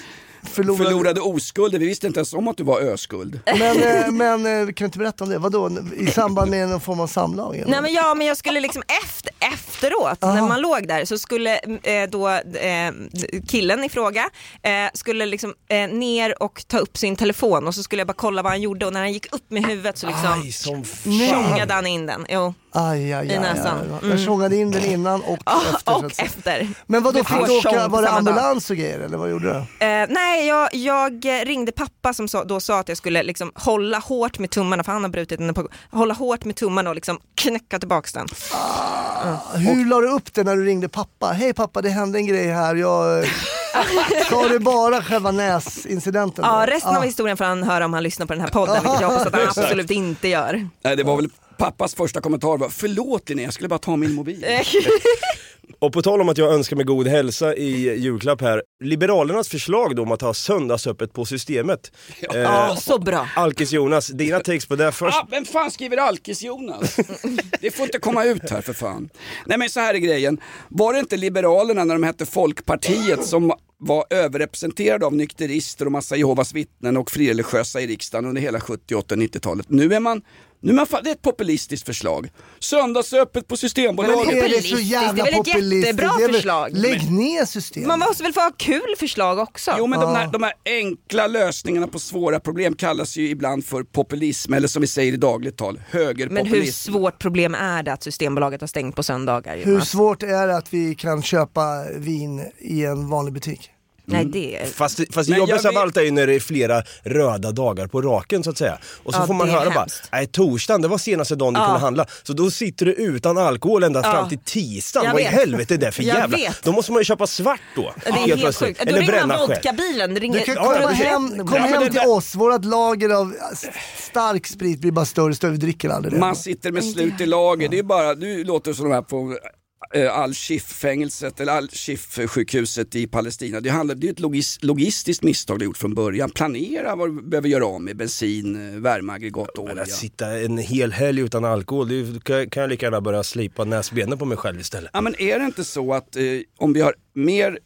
förlorade... Förlorade oskulden, vi visste inte ens om att du var öskuld. Men, eh, men eh, kan du inte berätta om det? Vadå? I samband med någon form av samlag? eller? Nej men ja, men jag skulle liksom efter, efteråt när man låg där så skulle eh, då eh, killen i fråga eh, skulle liksom ner och ta upp sin telefon och så skulle jag bara kolla vad han gjorde och när han gick upp med huvudet så liksom Aj, som tjongade han in den. Jo. Aj, aj, I aj, näsan. aj. Jag Mm. tjongade in den innan och Ja, efter. så och efter. Men vadå, fick du åka, var det dag. ambulans och grejer eller vad gjorde du? Eh, nej, jag, jag ringde pappa som sa, då sa att jag skulle liksom hålla hårt med tummarna, för han har brutit den på, hålla hårt med tummarna och liksom knäcka tillbaks den. Hur la du upp det när du ringde pappa? Hej pappa, det hände en grej här. Jag... Sa du bara själva näsincidenten? Ja, resten av historien får han höra om han lyssnar på den här podden, vilket jag hoppas att han absolut inte gör. Nej, det var väl pappas första kommentar var förlåt Linnea, jag skulle bara ta min mobil. Och på tal om att jag önskar mig god hälsa i julklapp här. Liberalernas förslag då om att ha söndagsöppet på systemet. Ja, så bra. Alkis Jonas, dina takes på det först. Ah, vem fan skriver Alkis-Jonas? Det får inte komma ut här för fan. Nej men så här är grejen. Var det inte Liberalerna när de hette Folkpartiet som var överrepresenterade av nykterister och massa Jehovas vittnen och frireligiösa i riksdagen under hela 70, 80 90-talet. Nu är man nu man, det är ett populistiskt förslag. Söndagsöppet på Men Systembolaget. är det så Populistiskt, jävla det är väl ett populistiskt? jättebra Det är väl- förslag. Lägg ner systemet. Man måste väl få ha kul förslag också? Jo men de här, de här enkla lösningarna på svåra problem kallas ju ibland för populism eller som vi säger i dagligt tal, Men hur högerpopulism. svårt problem är det att Systembolaget har stängt på söndagar? Hur Jonas? svårt är det att vi kan köpa vin i en vanlig butik? Nej det. Fast, fast det jobbigaste av vet- allt är ju när det är flera röda dagar på raken så att säga. Och så Ja, får man det höra bara, hemskt. nej torsdagen det var senaste dagen du Ja. kunde handla. Så då sitter du utan alkohol ända Ja. fram till tisdagen. Jag Vad i vet. helvete är det för Jag jävla... vet. Då måste man ju köpa svart då. Det är helt sjukt. Då ringer man vodkabilen. Det ringer... Du kan komma ja, hem, det- kom Ja, men hem det till oss, vårt lager av stark sprit blir bara större och större, vi dricker aldrig det. Man sitter med slut i lager. Det är bara, du låter som de här på eh, Al-Shif-fängelset eller Al-Shif-sjukhuset i Palestina. Det, handlar, det är ett logis, logistiskt misstag du gjort från början. Planera vad du behöver göra av med bensin, eh, värmeaggregat och olja. att sitta en hel helg utan alkohol, det kan kan jag lika gärna börja slipa näsbenen på mig själv istället. Ja men är det inte så att eh, om vi har mer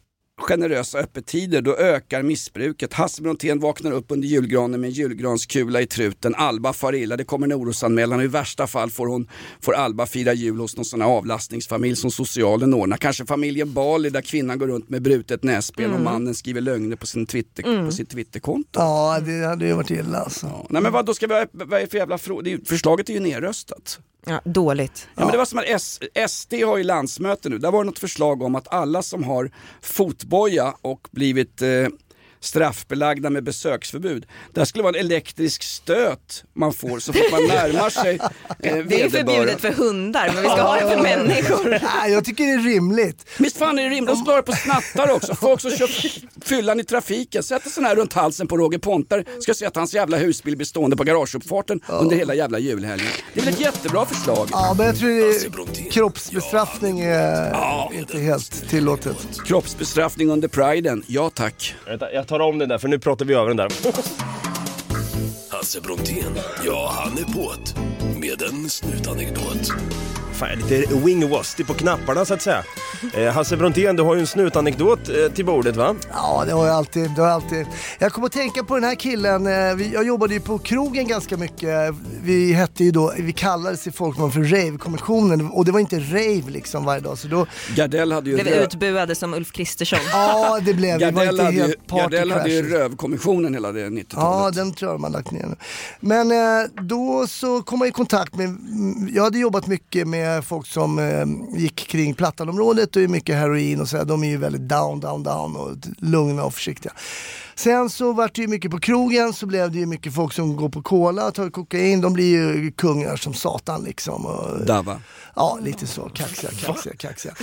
generösa öppettider då ökar missbruket. Hasse Brontén vaknar upp under julgranen med en julgranskula i truten. Alba far illa, det kommer en orosanmälan och i värsta fall får, hon, får Alba fira jul hos någon sån här avlastningsfamilj som socialen ordnar. Kanske familjen Bali där kvinnan går runt med brutet näsben och mannen skriver lögner på, sin Twitter, på sitt Twitterkonto. Ja, det hade ju varit illa alltså. Ja. Nej men vad, då ska vi ha, vad är det för jävla fråga? Det är ju- Förslaget är ju nerröstat. Ja, dåligt. Ja, men det var som att S- SD har ju landsmöte nu. Där var det något förslag om att alla som har fotboja och blivit eh, straffbelagda med besöksförbud. Där skulle vara en elektrisk stöt man får så fort man närmar sig eh, Det är förbjudet för hundar men vi ska ha det för människor. Nej, jag tycker det är rimligt. Visst fan är det rimligt? De slår på snattare också. Folk som kör fyllan i trafiken. Sätter sån här runt halsen på Roger Pontare. Ska se att hans jävla husbil blir stående på garageuppfarten under hela jävla julhelgen. Det är väl ett jättebra förslag? Ja, men jag tror det är kroppsbestraffning är inte helt tillåtet. Kroppsbestraffning under priden, ja tack. Jag tar om den där för nu pratar vi över den där. Hasse Brontén, ja han är på't. Med en snutanekdot. Fan, lite wing-wasty på knapparna så att säga. Eh, Hasse Brontén, du har ju en snutanekdot eh, till bordet va? Ja, det har jag alltid. Det har jag, alltid. jag kommer att tänka på den här killen. eh, Vi, jag jobbade ju på krogen ganska mycket. Vi hette ju då, vi kallades i folkmun för Rave-kommissionen och det var inte rave liksom varje dag. Så då, Gardell hade ju Blev rö- utbuade som Ulf Kristersson. ja, det blev vi. var inte hade, ju, Gardell hade ju rövkommissionen hela det 90-talet. Ja, den tror jag har lagt ner nu. Men eh, då så kom jag i kontakt med, jag hade jobbat mycket med Eh, folk som eh, gick kring Plattanområdet och är mycket heroin och sådär. De är ju väldigt down, down, down och lugna och försiktiga. Sen så vart det ju mycket på krogen så blev det ju mycket folk som går på cola och tar kokain. De blir ju kungar som satan liksom. Och, Dava. Ja, lite så. Kaxiga, kaxiga, kaxiga.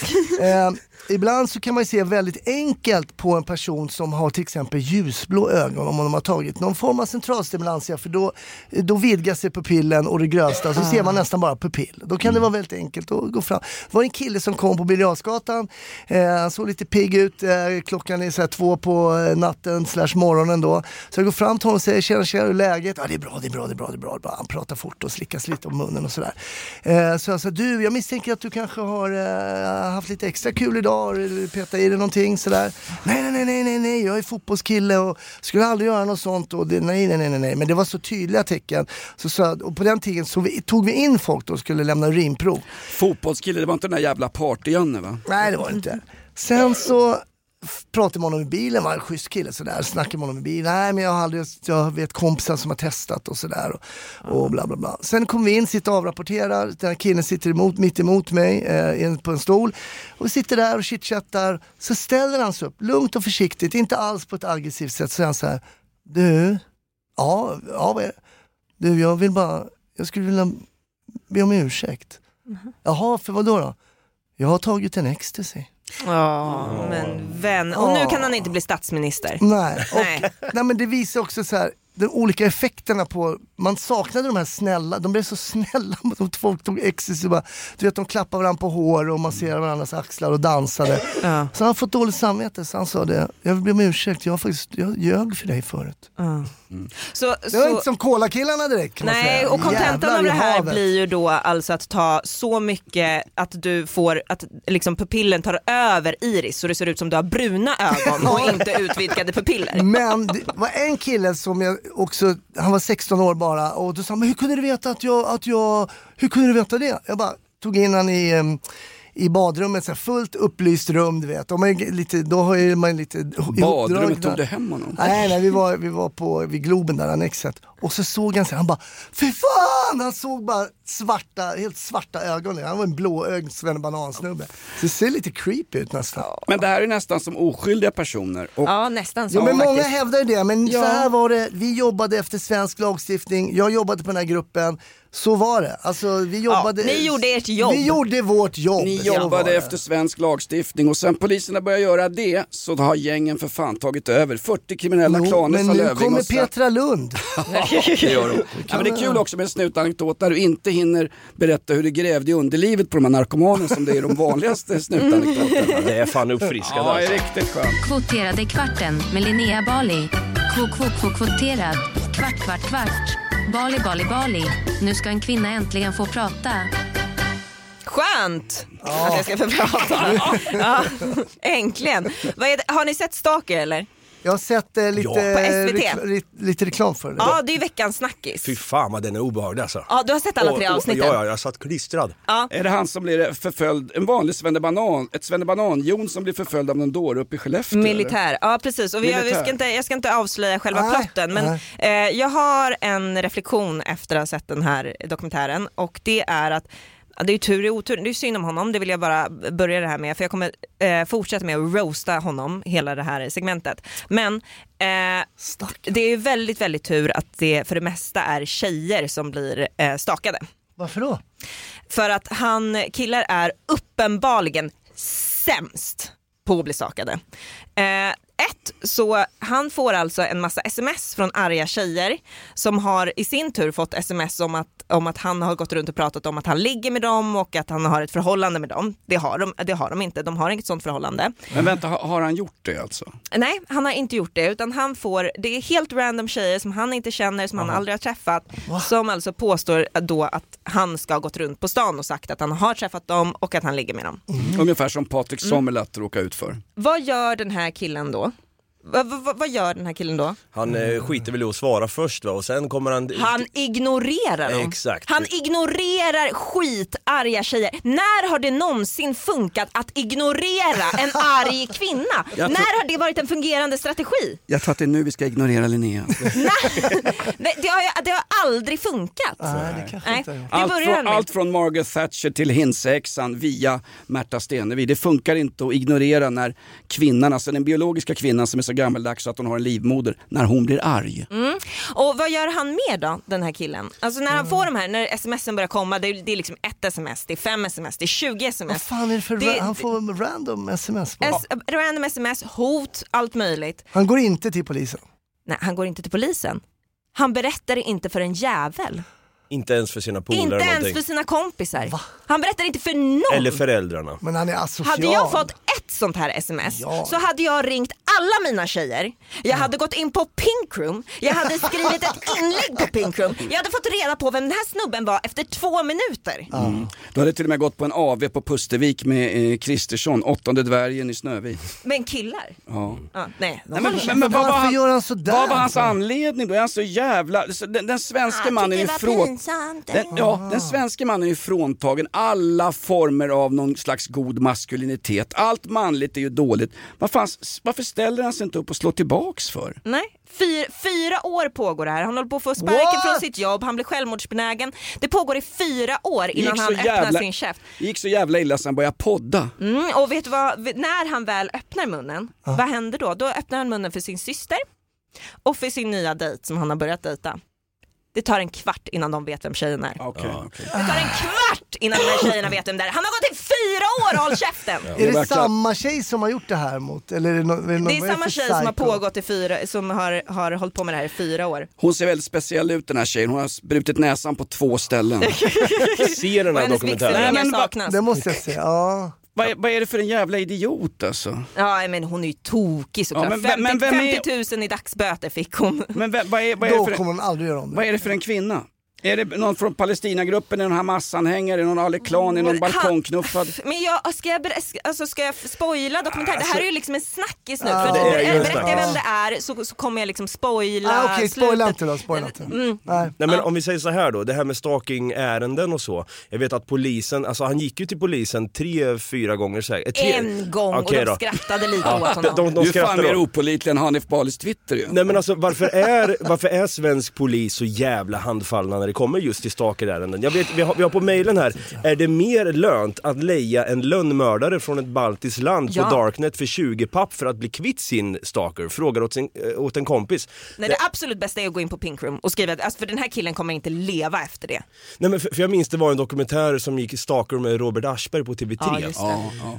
Eh, ibland så kan man se väldigt enkelt på en person som har till exempel ljusblå ögon om de har tagit någon form av centralstimulantia för då, då vidgar sig pupillen och det grövsta så ser man nästan bara pupill. Då kan det vara väldigt enkelt att gå fram. Det var en kille som kom på Birger eh, han såg lite pigg ut, eh, klockan är så här två på eh, natten slash morgonen då. Så jag går fram till honom och säger tjena tjena, hur är läget? Ja det är bra, det är bra, det är bra, det är bra. Det är bra. Han pratar fort och slickas lite om munnen och sådär. Eh, så jag sa, du jag misstänker att du kanske har eh, haft lite extra kul idag, eller petat i dig någonting sådär. Nej, nej, nej, nej, nej, jag är fotbollskille och skulle aldrig göra något sånt. Och det, nej, nej, nej, nej, men det var så tydliga tecken. Så, jag- och på den tiden så vi, tog vi in folk då och skulle lämna urinprov. Fotbollskille, det var inte den där jävla party-Janne va? Nej det var det inte. Sen så pratade med honom i bilen, var en schysst kille sådär, snackade med honom i bilen. Nej men jag har aldrig, jag vet kompisar som har testat och sådär och, och bla bla bla. Sen kom vi in, sitter och avrapporterar, den här killen sitter emot, mitt emot mig eh, på en stol. Och vi sitter där och chitchattar, så ställer han sig upp, lugnt och försiktigt, inte alls på ett aggressivt sätt, så är han så här, du, ja, ja vad är det? Du jag vill bara, jag skulle vilja be om ursäkt. Jaha, för vad då? då? Jag har tagit en ecstasy. Ja, men vän. Och nu kan han inte bli statsminister. Nej, och, Nej. nej men det visar också så här, de olika effekterna på, man saknade de här snälla, de blev så snälla mot folk tog ecstasy, bara, du vet de klappade varandra på hår och masserade varandras axlar och dansade. Ja. Så han har fått dåligt samvete så han sa det, jag vill be om ursäkt, jag har faktiskt, jag ljög för dig förut. Så, Det var så, inte som kolakillarna direkt kan man nej, säga. och kontentan av det här blir ju då alltså att ta så mycket att du får, att liksom pupillen tar över iris så det ser ut som du har bruna ögon och inte utvidgade pupiller. Men det var en kille som jag också, han var 16 år bara och då sa men hur kunde du veta att jag, att jag, hur kunde du veta det? Jag bara tog in han i, i badrummet, så här fullt upplyst rum du vet. Och man lite, då har man lite Badrummet, tog du hem honom? Nej, nej vi, var, vi var på vid Globen där, Annexet. Och så såg han sig, han bara Fy fan! Han såg bara svarta, helt svarta ögon. Han var en blåögd svennebanan-snubbe. Så det ser lite creepy ut nästan. Men det här är nästan som oskyldiga personer. Och Ja nästan så Jo, men många hävdar ju det, men så Ja. här var det. Vi jobbade efter svensk lagstiftning, jag jobbade på den här gruppen. Så var det. Alltså, vi jobbade, ni gjorde ert jobb. Vi gjorde vårt jobb. Ni Så jobbade efter svensk lagstiftning och sen poliserna började göra det så har gängen för fan tagit över. 40 kriminella Jo, klaner men sa nu Löfving kommer och sen- Petra Lund. det gör de. Ja, men det är kul också med en snutanekdot där du inte hinner berätta hur det grävde i underlivet på de här narkomanerna som det är de vanligaste snutanekdoterna. Det är fan uppfriskande Ja, det är alltså. riktigt skönt. Kvoterade kvarten med Linnea Bali. Kvot, kvot, kvot, kvoterad. Kvart, kvart, kvart. Bali, Bali, Bali. Nu ska en kvinna äntligen få prata. Skönt att jag ska få prata. ja, äntligen. Vad är det? Har ni sett Stalker eller? Jag har sett eh, lite, På SVT. ri- lite reklam för det. Ja, det är ju veckans snackis. Fy fan vad den är obehaglig alltså. Ja, du har sett alla tre Och- och- avsnitten? Ja, ja, jag satt klistrad. Ja. Är det han som blir förföljd, en vanlig svennebanan, ett svennebanan-Jon som blir förföljd av någon dåre uppe i Skellefteå? eller? Militär, ja precis. Och vi, vi Militär. ska inte, jag ska inte avslöja själva Nej, plotten men eh, jag har en reflektion efter att ha sett den här dokumentären och det är att Ja, det är ju tur i otur, det är synd om honom, det vill jag bara börja det här med för jag kommer eh, fortsätta med att roasta honom hela det här segmentet. Men eh, det är väldigt, väldigt tur att det för det mesta är tjejer som blir eh, stakade. Varför då? För att han, killar är uppenbarligen sämst på att bli stakade. Eh, ett, så han får alltså en massa sms från arga tjejer som har i sin tur fått sms om att, om att han har gått runt och pratat om att han ligger med dem och att han har ett förhållande med dem. Det har de, det har de inte, de har inget sånt förhållande. Men vänta, har, han gjort det alltså? Nej, han har inte gjort det utan han får, det är helt random tjejer som han inte känner, som han aldrig har träffat, som alltså påstår då att han ska ha gått runt på stan och sagt att han har träffat dem och att han ligger med dem. Ungefär som Patrik Mm. Sommerlath råkade ut för. Vad gör den här killen då? Va, va, va, vad gör den här killen då? Han eh, skiter väl i att svara först va och sen kommer han... Han ignorerar dem. Exakt. Han ignorerar skitarga tjejer. När har det någonsin funkat att ignorera en arg kvinna? Tror- När har det varit en fungerande strategi? Jag tror att det är nu vi ska ignorera Linnea. Nej, det, har, det har aldrig funkat. Nej, det kanske Nej, det Allt från, allt från Margaret Thatcher till Hinsexan via Märta Stenevi. Det funkar inte att ignorera när kvinnan, alltså den biologiska kvinnan som är så så att hon har en livmoder, när hon blir arg. Mm. Och vad gör han mer då, den här killen? Alltså när han får de här, när smsen börjar komma, det är, det är liksom ett sms, det är fem sms, det är 20 sms. Vad fan är det för... Det- han får random sms. S- random sms, hot, allt möjligt. Han går inte till polisen. Nej, han går inte till polisen. Han berättar det inte för en jävel. Inte ens för sina polare inte ens någonting. för sina kompisar. Han berättar inte för någon. Eller föräldrarna. Men han är asocial. Hade jag fått ett sånt här sms Ja. så hade jag ringt alla mina tjejer. Jag hade gått in på Pinkroom, jag hade skrivit ett inlägg på Pinkroom. Jag hade fått reda på vem den här snubben var efter två minuter. Mm. Du hade till och med gått på en AV på Pustervik med eh, Kristersson, åttonde dvärgen i Snövit. Men killar? Ja. Ja, nej. Nej, men, men, men, vad, var han, gör han sådär? vad var hans anledning då? Är han så jävla... så Den, den svenska mannen är ju från... Den, ja, den svenska mannen är ju fråntagen alla former av någon slags god maskulinitet. Allt manligt är ju dåligt. Vad fan, varför ställer han sig inte upp och slår tillbaks för? Nej, fyra, fyra år pågår det här. Han håller på att få sparken What? från sitt jobb, han blir självmordsbenägen. Det pågår i fyra år innan han så öppnar jävla- sin käft. Det gick så jävla illa så han började podda. Mm, och vet du vad, när han väl öppnar munnen, vad händer då? Då öppnar han munnen för sin syster och för sin nya dejt som han har börjat dejta. Det tar en kvart innan de vet vem tjejen är. Okay, Det tar en kvart innan de här tjejerna vet vem det är. Han har gått i fyra år, håll käften! Är det samma tjej som har gjort det här mot? Eller är det, no, är det, någon- Det är samma tjej som har psycho? pågått i fyra, som har, har hållit på med det här i fyra år. Hon ser väldigt speciell ut den här tjejen. Hon har brutit näsan på två ställen. Se den Och här dokumentären. vigselringar men saknas. Det måste jag säga, ja. Vad, är, vad är det för en jävla idiot alltså? Ja men hon är ju tokig såklart. Ja, men vem- 50, men vem är- 50 000 i dagsböter fick hon. Men vad, vad, är, vad, är, Då det för, kommer hon aldrig göra om det. vad är det för en kvinna? Är det någon från Palestinagruppen, är det någon Hamas-anhängare, någon Ali Klan, är någon balkongknuffad? Men jag, ska, jag, alltså, ska jag spoila dokumentären? det här är ju liksom en snackis nu. Ja, för det är berättar jag vem det är så, så kommer jag liksom spoila Ah, Okej, spoila slutet. inte då, spoila inte. Mm. Nej. Nej men om vi säger så här då, det här med stalking-ärenden och så. Jag vet att polisen, alltså han gick ju till polisen tre, fyra gånger säkert. Tre... En gång Okej och de då. skrattade lite Ja, åt de, honom. de, de Du är fan mer opålitlig än Hanif Balis Twitter ju. Nej men alltså varför är, varför är svensk polis så jävla handfallna när det kommer just till stalkerärenden. Jag vet, vi, har, vi har på mejlen här, är det mer lönt att leja en lönnmördare från ett baltiskt land Ja. på Darknet för 20 papp för att bli kvitt sin stalker? Frågar åt, sin, eh, åt en kompis. Nej, det absolut bästa är att gå in på Pink Room och skriva att alltså, för den här killen kommer inte leva efter det. Nej, men för, för jag minns det var en dokumentär som gick i Stalker med Robert Aschberg på TV3. Ja, just det.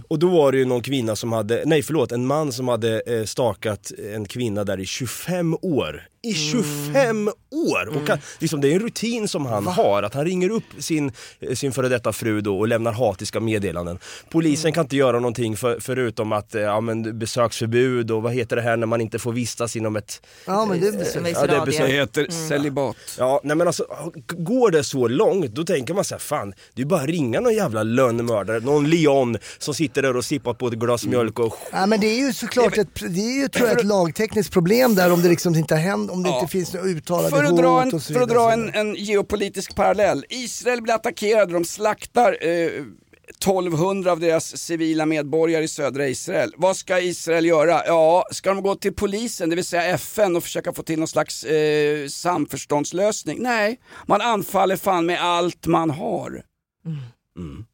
Och då var det ju någon kvinna som hade, nej förlåt, en man som hade eh, stakat en kvinna där i 25 år. I 25 år! Och han, liksom, det är en rutin som han har, att han ringer upp sin, eh, sin före detta fru då och lämnar hatiska meddelanden. Polisen kan inte göra någonting för, förutom att, eh, ja men besöksförbud och vad heter det här när man inte får vistas inom ett... Ja men det är eh, besök. ja, det är besök. Det heter celibat. Ja, nej men alltså, går det så långt, då tänker man så här, fan, det är bara att ringa någon jävla lönnmördare, någon Leon som sitter där och sippar på ett glas mjölk och Ja, men det är ju såklart ett, det är ju, tror jag, ett lagtekniskt problem där om det liksom inte har hänt, om det Ja. inte finns några uttalade För att hot dra, en, och så för att vidare. dra en, en geopolitisk parallell. Israel blir attackerade, de slaktar eh, 1200 av deras civila medborgare i södra Israel. Vad ska Israel göra? Ja, ska de gå till polisen, det vill säga FN och försöka få till någon slags eh, samförståndslösning? Nej, man anfaller fan med allt man har. Men va-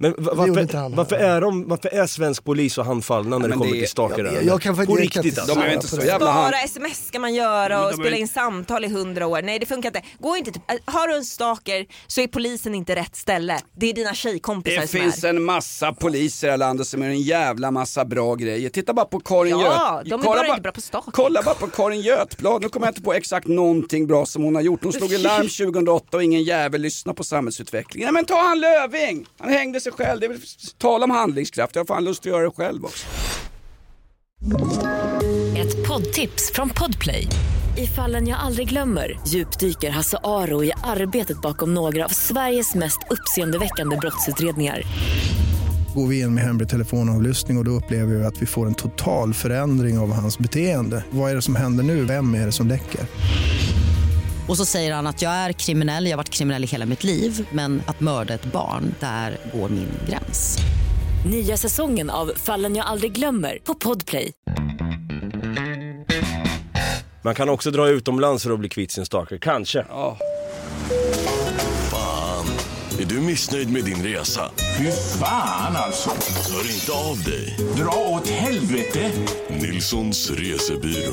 inte varför, varför, är de, varför är svensk polis så handfallna när det men kommer det- till stalker? jag- jag kan På riktigt inte alltså. De är inte så det. jävla hand... Bara sms ska man göra och spela in samtal i hundra år. Nej det funkar inte. Gå inte till, har du en stalker så är polisen inte rätt ställe. Det är dina tjejkompisar Det som finns är. en massa poliser i det här landet som gör en jävla massa bra grejer. Titta bara på Karin Ja, Göt. de är Kolla bara inte bra på stalking. Kolla bara på Karin Götblad. Nu kommer jag inte på exakt någonting bra som hon har gjort. Hon slog i larm 2008 och ingen jävel lyssnar på samhällsutvecklingen. Nej men ta han Löving! Han hängde sig själv. Det är väl tala om handlingskraft. Jag har fan lust att göra det själv också. Ett poddtips från Podplay. I fallen jag aldrig glömmer djupdyker Hasse Aro i arbetet bakom några av Sveriges mest uppseendeväckande brottsutredningar. Går vi in med hemlig telefonavlyssning och, och då upplever vi att vi får en total förändring av hans beteende. Vad är det som händer nu? Vem är det som läcker? Och så säger han att jag är kriminell, jag har varit kriminell i hela mitt liv men att mörda ett barn, där går min gräns. Nya säsongen av Fallen jag aldrig glömmer på Podplay. Man kan också dra utomlands för att bli kvitt sin stalker, kanske. Ja. Fan, är du missnöjd med din resa? Fy fan alltså! Hör inte av dig. Dra åt helvete! Nilssons resebyrå.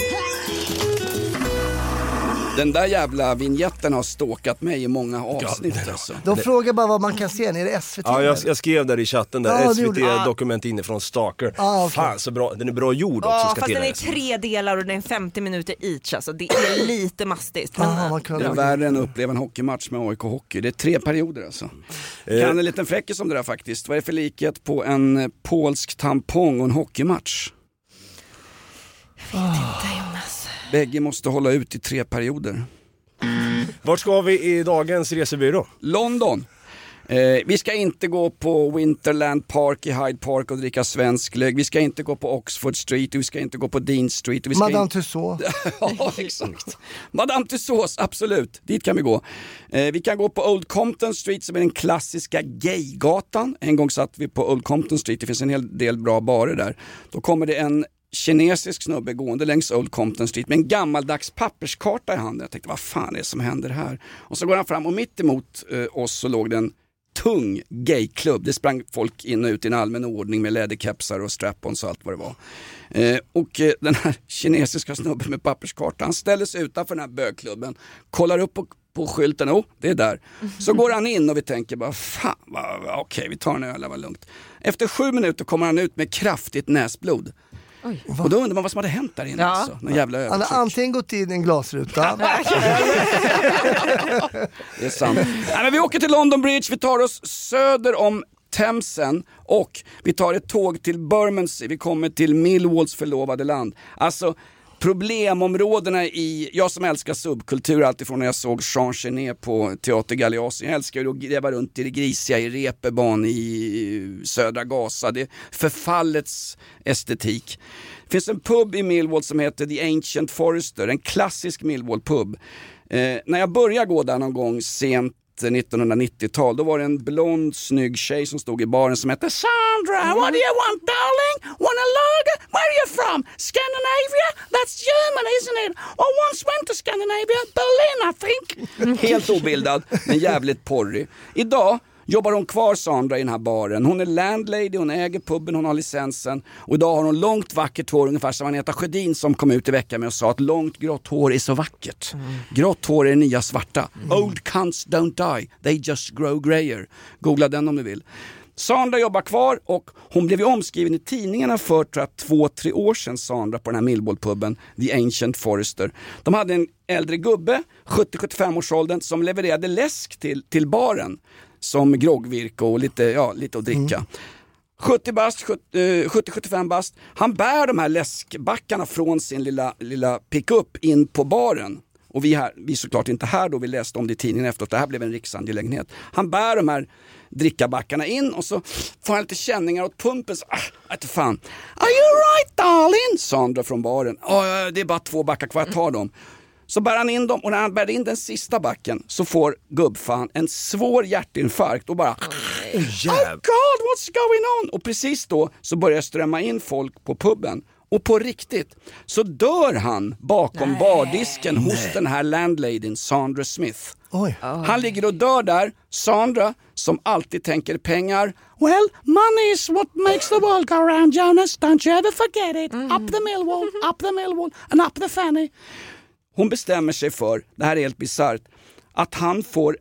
Den där jävla vignetten har ståkat mig i många avsnitt alltså. De frågar bara vad man kan se, är det SVT? Ja, jag, jag skrev där i chatten där, Ja, SVT gjorde- ja. dokument inifrån Stalker. Ja, okej. Fan så bra, den är bra gjord också Ja ska fast den är tilläggas. tre delar och den är 50 minuter each alltså. Det är lite mastigt. Men, Aha, man Det är värre än att uppleva en hockeymatch med AIK Hockey. Det är tre perioder alltså. Eh. Kan en liten fräckis om det där faktiskt. Vad är det för likhet på en eh, polsk tampong och en hockeymatch? Bägge måste hålla ut i tre perioder. Vart ska vi i dagens resebyrå? London. Eh, vi ska inte gå på Winterland Park i Hyde Park och dricka svensk glögg. Vi ska inte gå på Oxford Street vi ska inte gå på Dean Street. Vi ska Madame in- Tussauds. ja, exakt. Madame Tussauds, absolut. Dit kan vi gå. Eh, vi kan gå på Old Compton Street som är den klassiska gaygatan. En gång satt vi på Old Compton Street, det finns en hel del bra barer där. Då kommer det en kinesisk snubbe gående längs Old Compton Street med en gammaldags papperskarta i handen. Jag tänkte, vad fan är det som händer här? Och så går han fram och mitt emot eh, oss så låg det en tung gayklubb. Det sprang folk in och ut i en allmän ordning med läderkepsar och strap-ons och allt vad det var. Eh, och eh, den här kinesiska snubben med papperskartan, han ställer sig utanför den här bögklubben, kollar upp på, på skylten, oh, det är där. Så går han in och vi tänker bara, fan, vad- vad- okej vi tar en öl, det var lugnt. Efter sju minuter kommer han ut med kraftigt näsblod. Och då undrar man vad som hade hänt där inne Ja. alltså. Någon jävla Han har övertryck. antingen gått in i en glasruta, Det är sant. Nej, men vi åker till London Bridge, vi tar oss söder om Themsen och vi tar ett tåg till Bermondsey, vi kommer till Millwalls förlovade land. Alltså problemområdena i, jag som älskar subkultur alltifrån när jag såg Jean Genet på Teater Galeasen. Jag älskar ju att gräva runt i det grisiga i Reeperbahn i södra Gaza. Det är förfallets estetik. Det finns en pub i Millwall som heter The Ancient Forester, en klassisk Millwall-pub. Eh, när jag börjar gå där någon gång sent 1990-tal. Då var det en blond snygg tjej som stod i baren som hette Sandra, what do you want darling? Want a lager? Where are you from? Scandinavia? That's German isn't it? I once went to Scandinavia, Berlin I think. Helt obildad, men jävligt porrig. Idag jobbar hon kvar Sandra i den här baren. Hon är landlady, hon äger puben, hon har licensen. Och idag har hon långt vackert hår, ungefär som Agneta Sjödin som kom ut i veckan med och sa att långt grått hår är så vackert. Grått hår är det nya svarta. Old cunts don't die, they just grow grayer. Googla den om du vill. Sandra jobbar kvar och hon blev ju omskriven i tidningarna för tror jag, två, tre år sedan, Sandra, på den här Millwall-puben, The Ancient Forester. De hade en äldre gubbe, 70-75 års åldern, som levererade läsk till, till baren som groggvirke och lite, ja, lite att dricka. 70 bast, 70, eh, 70-75 bast. Han bär de här läskbackarna från sin lilla, lilla pickup in på baren. Och vi, här, vi är såklart inte här då, vi läste om det i tidningen efteråt, det här blev en riksangelägenhet. Han bär de här drickabackarna in och så får han lite känningar åt pumpen. Så, ah, fan. Are you right darling? Sandra från baren. "Ja, det är bara två backar kvar, jag tar dem. Så bär han in dem och när han bär in den sista backen så får gubbfan en svår hjärtinfarkt och bara Oh God, what's going on? Och precis då så börjar strömma in folk på puben. Och på riktigt så dör han bakom bardisken hos den här landladyn Sandra Smith. Han ligger och dör där. Sandra, som alltid tänker pengar. Well, money is what makes the world go round Jonas. Don't you ever forget it. Up the Millwall, up the Millwall and up the Fanny. Hon bestämmer sig för, det här är helt bisarrt, att han får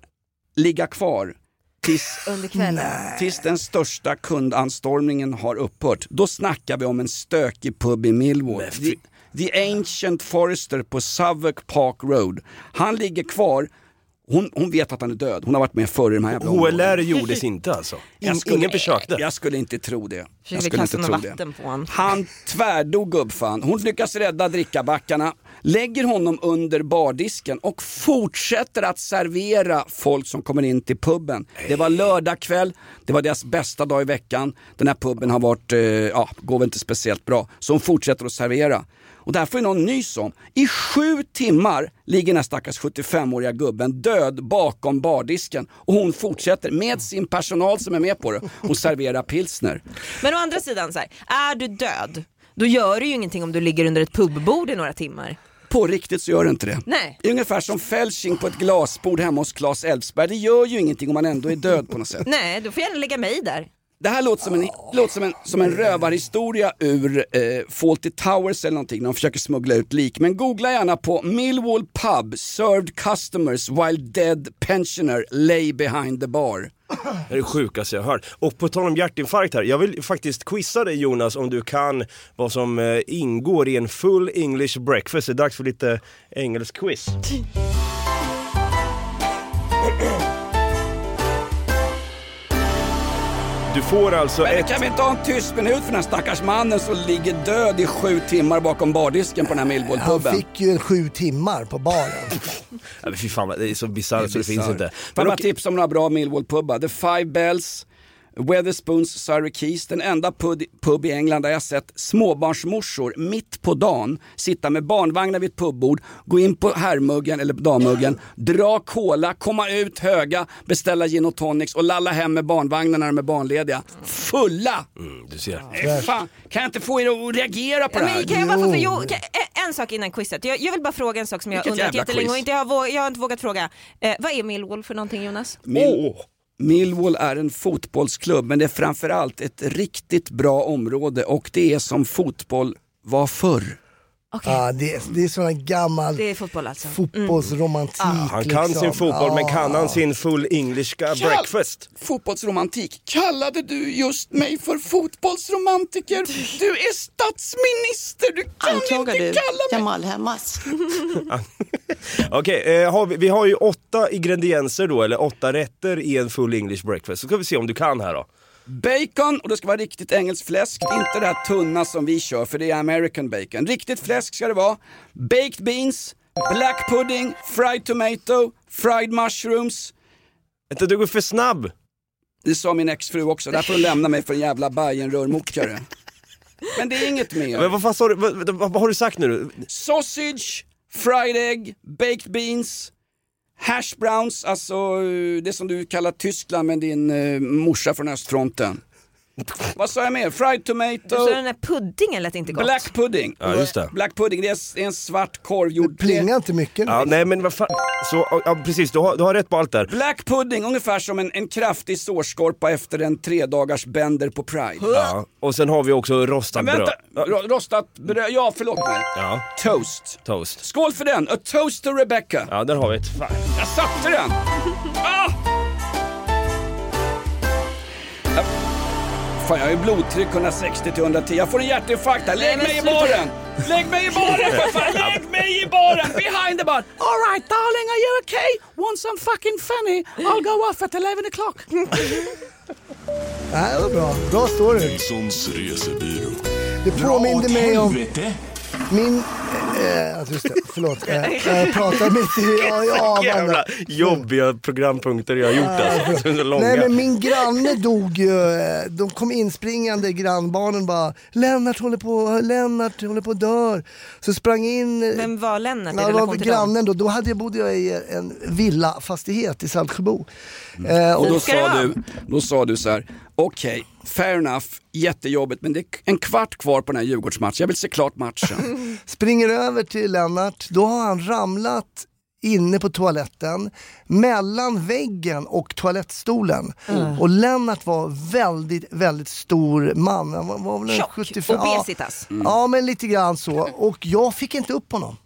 ligga kvar tills, Under kvällen. tills den största kundanstormningen har upphört. Då snackar vi om en stökig pub i Millwall. The, the Ancient Forester på Southwark Park Road. Han ligger kvar, hon, hon vet att han är död, hon har varit med förr i de här jävla HLR gjordes inte alltså? jag In- skulle, ingen försökte? Jag skulle inte tro det. Jag skulle inte tro det. Han tvärdog gubbfan. Hon lyckas rädda drickabackarna, lägger honom under bardisken och fortsätter att servera folk som kommer in till puben. Det var lördagkväll, det var deras bästa dag i veckan. Den här puben har varit, eh, ja, går väl inte speciellt bra. Så hon fortsätter att servera. Och där får ju någon nys om. I sju timmar ligger den här stackars 75-åriga gubben död bakom bardisken och hon fortsätter med sin personal som är med på det och servera pilsner. Men å andra sidan, så här, är du död, då gör det ju ingenting om du ligger under ett pubbord i några timmar. På riktigt så gör det inte det. Nej. Det är ungefär som fälsching på ett glasbord hemma hos Claes Elfsberg. Det gör ju ingenting om man ändå är död på något sätt. Nej, du får gärna lägga mig där. Det här låter som en, låter som en, som en rövarhistoria ur eh, Fawlty Towers eller någonting när de försöker smuggla ut lik. Men googla gärna på Millwall Pub served customers while dead pensioner lay behind the bar. Det är det sjukaste jag har hört. Och på tal om hjärtinfarkt här, jag vill faktiskt quizza dig Jonas om du kan vad som eh, ingår i en full English breakfast. Det är dags för lite engelsk quiz. Du får alltså Men ett... kan vi inte ha en tyst minut för den här stackars mannen som ligger död i sju timmar bakom bardisken på den här Han Millwall-puben? fick ju en sju timmar på baren. Ja, men fy fan, det är så bisarrt så det finns inte. Får jag bara tipsa om några bra Millwall-pubbar. The Five Bells, Weatherspoons Surrey Keys, den enda pub, pub i England där jag sett småbarnsmorsor mitt på dagen sitta med barnvagnar vid ett pubbord, gå in på herrmuggen eller dammuggen, dra cola, komma ut höga, beställa gin och tonics och lalla hem med barnvagnarna när de är barnlediga. Fulla! mm, du ser. Eh, Fan, kan jag inte få er att reagera på Ja, det här? men kan jag bara få, för, jo, kan, en- sak innan quizet. Jag, jag vill bara fråga en sak som jag har Vilket undrat jättelänge och inte jag, har, jag har inte vågat fråga. Eh, vad är Millwall för någonting Jonas? Mill- Millwall är en fotbollsklubb men det är framförallt ett riktigt bra område och det är som fotboll var förr. Ja, det, är- det är sån gammal Det är fotboll alltså? fotbollsromantik. Han kan liksom. sin fotboll, men kan han sin full engelska Kall- breakfast? Fotbollsromantik. Kallade du just mig för fotbollsromantiker? Du är statsminister, du kan Anklagar inte du kalla mig... Jamal Hammas? Okej, eh, har vi, vi har ju åtta ingredienser då, eller åtta rätter i en full English breakfast. Så ska vi se om du kan här då. Bacon, och det ska vara riktigt engelskt fläsk, inte det här tunna som vi kör för det är American bacon. Riktigt fläsk ska det vara. Baked beans, black pudding, fried tomato, fried mushrooms. Vänta, du går för snabb. Det sa min exfru också, där får du lämna mig för en jävla Bajen-rörmokare. Men det är inget mer. Men vad, fan sa du, vad, vad, vad har du sagt nu? Sausage, fried egg, baked beans, Hash browns, alltså eh, det som du kallar Tyskland med din eh, morsa från östfronten. Vad sa jag mer? Fried tomato. Så den där puddingen lät inte gott. Black pudding. Ja, just det. Black pudding, det är, det en svart korv gjord... Plingar inte mycket. Ja, nej men vad fan, så, ja, precis du har, du har rätt på allt där. Black pudding, ungefär som en, en kraftig sårskorpa efter en tre dagars bänder på Pride. Ja. Och sen har vi också rostat Men bröd. vänta, ro- rostat bröd, ja förlåt mig. Ja, Toast. toast. Skål för den, a toast to Rebecca. Ja, där har vi ett. Fan. Jag satte den! Ah! Fan jag har ju blodtryck 160 till 110, jag får en hjärtinfarkt här. Lägg mig i baren! Lägg mig i baren för fan! Lägg mig i baren! Behind the bar! Alright darling, are you okay? Want some fucking funny? I'll go off at 11 o'clock. Det var bra. Bra story. Resebyrå. Det påminde mig om Helvete! Min... Eh, alltså just det, förlåt. Eh, jag pratar mitt i... Ja, ja, Jävla jobbiga programpunkter jag har gjort alltså. Är så långa. Nej men min granne dog ju, de kom inspringande grannbarnen bara Lennart håller på, Lennart håller på att dör. Så sprang in, Vem var Lennart ja, var grannen då, då hade jag, bodde jag i en villafastighet i Saltsjöbo. Eh, Och då sa, du, då sa du så här, okej, fair enough, jättejobbigt men det är en kvart kvar på den här Djurgårdsmatchen, jag vill se klart matchen. Springer över till Lennart, då har han ramlat inne på toaletten mellan väggen och toalettstolen. Och Lennart var väldigt, väldigt stor man. Han var, var väl Tjock, 75 ja. obesitas. Ja men lite grann så. Och jag fick inte upp honom.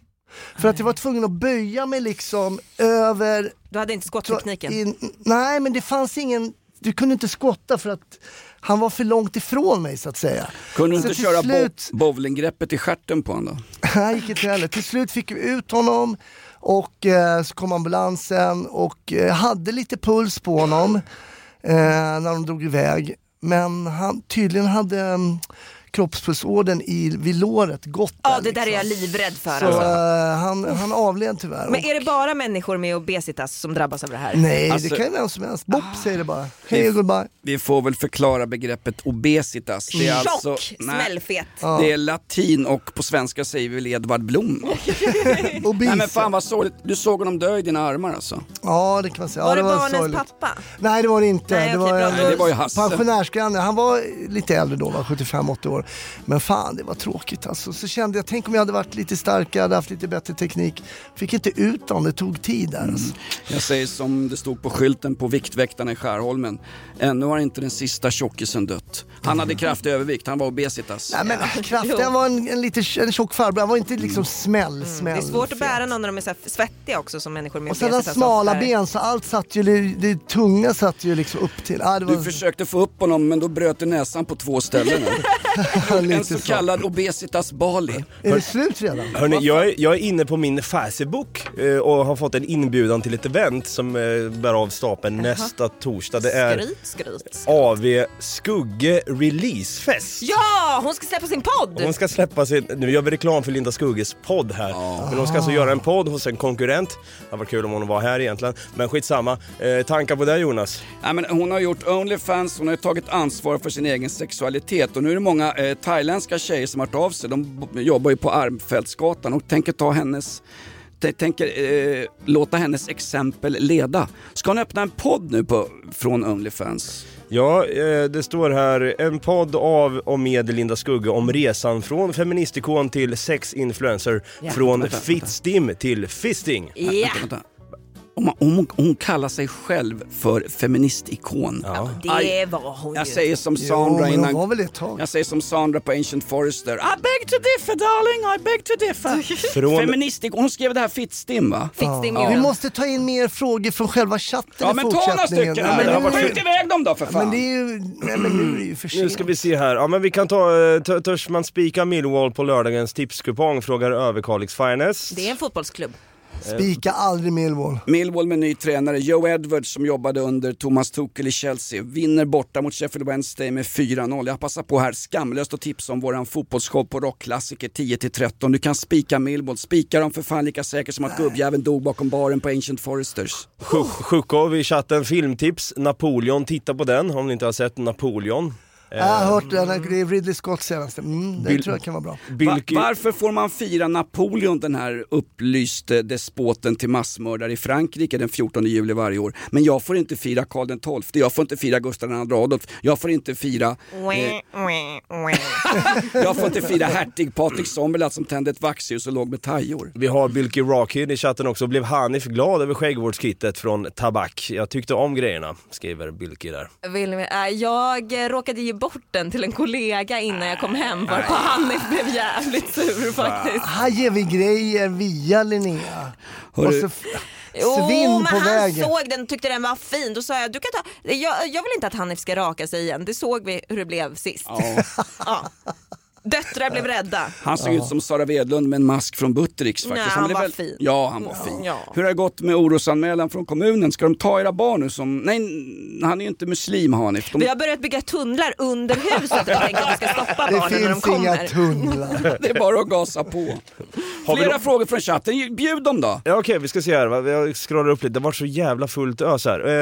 För att jag var tvungen att böja mig liksom över... Du hade inte skotttekniken? In, nej men det fanns ingen, du kunde inte skotta för att han var för långt ifrån mig så att säga. Kunde du Så inte köra slut- bo- bowlinggreppet i stjärten på honom då? Nej, gick inte heller. Till slut fick vi ut honom och eh, så kom ambulansen och eh, hade lite puls på honom eh, när de drog iväg. Men han tydligen hade um, kroppspulsådern i, vid låret gått Ja, där, det där är liksom. jag livrädd för. Så Alltså. eh, han, han avled tyvärr. Men är det bara människor med obesitas som drabbas av det här? Nej, Alltså- det kan ju vem som helst. Bopp säger det bara. Hej och goodbye. Vi får väl förklara begreppet obesitas. Det är Tjock, alltså, smällfet. det är latin och på svenska säger vi väl Edvard Blom. Nej men fan vad sorgligt, du såg honom dö i dina armar alltså. Ja, det kan man säga. Var ja, det var barnens sorgligt. pappa? Nej det var det inte. Nej, det, var, Nej, det var ju Hasse. pensionärsgranne. Han var lite äldre då, var 75-80 år. Men fan det var tråkigt alltså. Så kände jag, tänk om jag hade varit lite starkare, hade haft lite bättre teknik. Fick inte ut dem, det tog tid där alltså. Jag säger som det stod på skylten på Viktväktarna i Skärholmen. Ännu har inte den sista tjockisen dött. Han hade kraftig övervikt, han var obesitas. Nej men kraftig, han var en, en lite en tjock farbror. Han var inte liksom smäll, smäll. Mm. Det är svårt att bära någon när de är så här svettiga också som människor med Och sen obesitas smala ofta är. ben så allt satt ju, det, det tunga satt ju liksom upp till. Ah, det var Du försökte få upp honom men då bröt du näsan på två ställen. en så kallad obesitas Bali. Är det slut redan? Hörni, jag, är, jag är inne på min Facebook eh, och har fått en inbjudan till ett event som eh, bär av stapeln nästa torsdag. Det är Skryt, skryt. AV Skugge Releasefest. Ja, hon ska släppa sin podd! Hon ska släppa sin, nu gör vi reklam för Linda Skugges podd här. Men hon ska alltså göra en podd hos en konkurrent. Det varit kul om hon var här egentligen. Men skitsamma. Eh, tankar på det Jonas? Ja, men hon har gjort Onlyfans, hon har ju tagit ansvar för sin egen sexualitet och nu är det många eh, thailändska tjejer som har hört av sig. De jobbar ju på Armfältsgatan och tänker ta hennes tänker eh, låta hennes exempel leda. Ska hon öppna en podd nu på, från Onlyfans? Ja, eh, det står här en podd av och med Linda Skugge om resan från feministikon till sexinfluencer. Ja. Från Vänta, vänta. fittstim till fisting. Ja. Vänta, vänta. Hon, hon, hon kallar sig själv för feministikon. Ja. Det var hon Jag ju. säger som Jo, Sandra men innan... hon var väl ett tag. Jag säger som Sandra på Ancient Forester. I beg to differ darling, I beg to differ. Från- Feministik, hon skrev det här fittstim va? Fittstim Ja. ja. Vi måste ta in mer frågor från själva chatten Ja i men ta några stycken Ja, men, nu, Skjut iväg dem då för fan. men det är ju, nej men nu är det ju för Nu sent. ska vi se här. Ja men vi kan ta, eh, törs man spika Millwall på lördagens tipskupong? Frågar Överkalix Finest. Det är en fotbollsklubb. Spika aldrig Millwall. Millwall med ny tränare, Joe Edwards som jobbade under Thomas Tuchel i Chelsea, vinner borta mot Sheffield Wednesday med 4-0. Jag passar på här skamlöst att tipsa om våran fotbollsshow på Rockklassiker 10-13. Du kan spika Millwall, spika dem för fan lika säkert som att gubbjäveln dog bakom baren på Ancient Foresters. Sjukov i chatten, filmtips, Napoleon, titta på den om ni inte har sett Napoleon. Jag har hört den, det är Ridley Scott senaste. Mm, det Bill- tror jag kan vara bra. Va- varför får man fira Napoleon, den här upplyste despoten till massmördare i Frankrike den 14 juli varje år? Men jag får inte fira Karl XII, jag får inte fira Gustav II Adolf, jag får inte fira eh, jag får inte fira hertig Patrik Sommerlath som tände ett vaxljus och låg med tajor. Vi har Bilky Rockhead i chatten också. Blev Hanif glad över skäggvårdskittet från Tabak? Jag tyckte om grejerna, skriver Bilky där. Vill ni- äh, Jag eh, råkade ge bort den till en kollega innan jag kom hem varpå Hanif blev jävligt sur faktiskt. Här ger vi grejer via Linnea. Och så Jo men han vägen. såg den och tyckte den var fin. Då sa jag, du kan ta, jag, jag vill inte att Hanif ska raka sig igen. Det såg vi hur det blev sist. Ja. Döttrar blev rädda. Han såg ut som Sara Wedlund med en mask från Buttericks faktiskt. Nej, han blev var fin. Ja, han var fin. Ja. Hur har det gått med orosanmälan från kommunen? Ska de ta era barn nu som... Nej, han är ju inte muslim Hanif. De... Vi har börjat bygga tunnlar under huset och tänker att vi ska stoppa Det barnen när de finns inga kommer. tunnlar. Det är bara att gasa på. Flera då- frågor från chatten, bjud dem då. Ja, Okej, vi ska se här. Jag scrollar upp lite. Det var så jävla fullt ös här. Eh,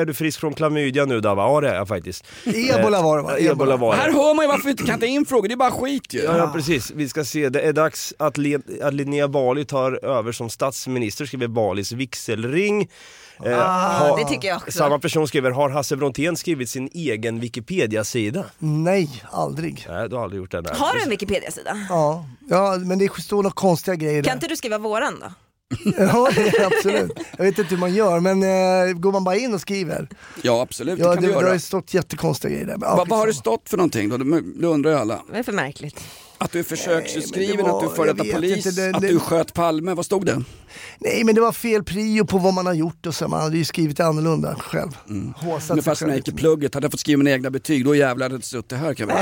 är du frisk från klamydia nu Dava? Ja det är jag faktiskt. Ebola var det, va? Eh, Ebola var det. Här hör man ju varför vi inte kan ta in frågor, det är bara skit ju. Ja, ja precis, vi ska se. Det är dags att, Le- att Linnea Bali tar över som statsminister, skriver Balis vigselring. Eh, Ah, har- det tycker jag också. Samma person skriver, har Hasse Brontén skrivit sin egen Wikipedia-sida? Nej, aldrig. Nej, du har aldrig gjort det. Nej. Har du en Wikipedia-sida? Ja, ja men det står några konstiga grejer där. Kan inte du skriva våran då? Ja, absolut. Jag vet inte hur man gör, men eh, går man bara in och skriver. Ja absolut, Ja, det kan det, vi det har göra. ju stått jättekonstiga grejer där. men, ja, Va, vad har det stått för någonting då? Det, det undrar ju alla. Det är för märkligt. Att du är försöksutskriven, det att du är före jag detta polis, inte, det- att det- du sköt Palme. Vad stod det? Nej, men det var fel prio på vad man har gjort och så. Man hade ju skrivit annorlunda själv. Håsat Ungefär som när jag gick i plugget, hade jag fått skriva mina egna betyg, då jävlar hade jag suttit här kan vi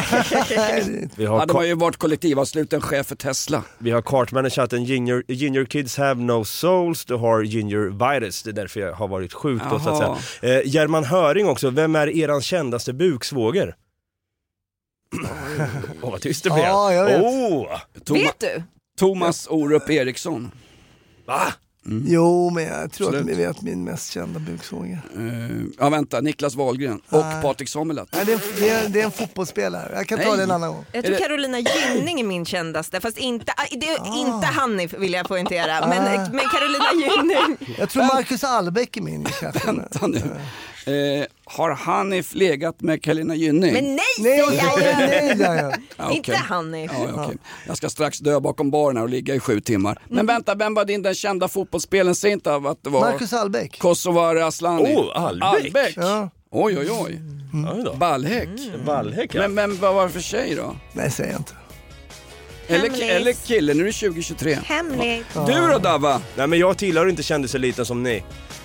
Vi har, Hade man ju varit kollektivansluten chef för Tesla. vi har Cartman i chatten, ginger, ginger kids have no souls, du har ginger virus, det är därför jag har varit sjuk då så att säga. Eh, German Höring också, vem är eran kändaste buksvåger? Åh vad tyst det blev. Ja, jag vet. Oh! Toma- Vet du? Thomas Orup Eriksson. Va? Jo, men jag tror att ni vet min mest kända buksåge. Eh, ja vänta, Niklas Wahlgren och. Patrik Sommerlath. Nej, det, är, en- det, är, det är en fotbollsspelare. Jag kan ta Nej. det en annan gång. Jag tror det- Carolina Gynning är min kändaste, fast inte, ah, det är inte Hanif vill jag poängtera, men, Ah. men Carolina Gynning. Jag tror Marcus Albeck är min chef. Vänta nu. Eh, har Hanif legat med Carolina Gynning? Men nej Nej, jag säger jag ju! Inte Hanif. Ja, ja, okej. Jag ska strax dö bakom baren och ligga i sju timmar. Men Mm. vänta, vem var din den kända fotbollsspelaren? Säg inte att det var Marcus Albeck. Kosovare Asllani. Oh, Albeck. Albeck. Ja. Oj, oj, oj. Då. Ballhäck. Wallhäck ja. Men, men vad var det för tjej då? Nej, säger jag inte. Eller, eller kille, nu är det 2023. Hemligt. Du då Davva? Nej men jag tillhör inte kändiseliten som ni.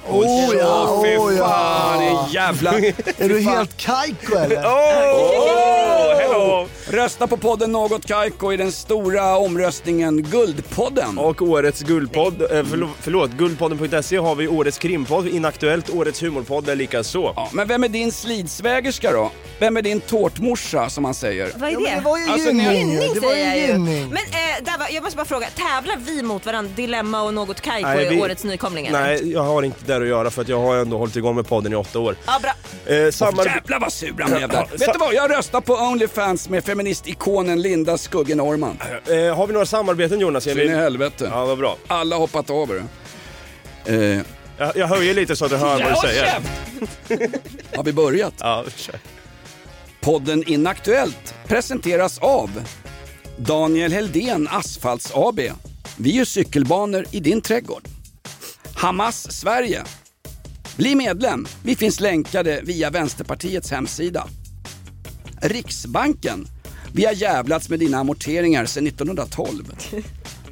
Oh ja, fy oh ja. fan, det jävla... Är du helt kajko eller? Oh, hello. Rösta på podden Något Kaiko i den stora omröstningen Guldpodden. Och årets guldpodd, eh, förlåt, förlåt guldpodden.se har vi årets krimpodd, Inaktuellt, årets humorpodd är lika så. Ja, men vem är din slidsvägerska då? Vem är din tårtmorsa som man säger? Vad är Ja, det? men det var ju Alltså, ni- gynning. Gynning Det var säger jag ju. Men eh, Dava, jag måste bara fråga, tävlar vi mot varandra, Dilemma och Något Kaiko Nej, i vi- årets nykomling? eller? Nej, jag har inte där att göra för att jag har ändå hållit igång med podden i åtta år. Ja, bra. Eh, samar- Jävlar vad sur han blev där. Vet du vad, jag röstar på Onlyfans med feministikonen Linda Skugge Norman. eh, har vi några samarbeten Jonas? Så Jag, in i helvete. ja, vad bra. Alla har hoppat över. Eh, Jag, jag höjer lite så att du hör vad du säger. har vi börjat? Ja, kör. Podden Inaktuellt presenteras av Daniel Heldén Asfalts AB. Vi gör cykelbanor i din trädgård. Hamas Sverige. Bli medlem. Vi finns länkade via Vänsterpartiets hemsida. Riksbanken. Vi har jävlats med dina amorteringar sedan 1912.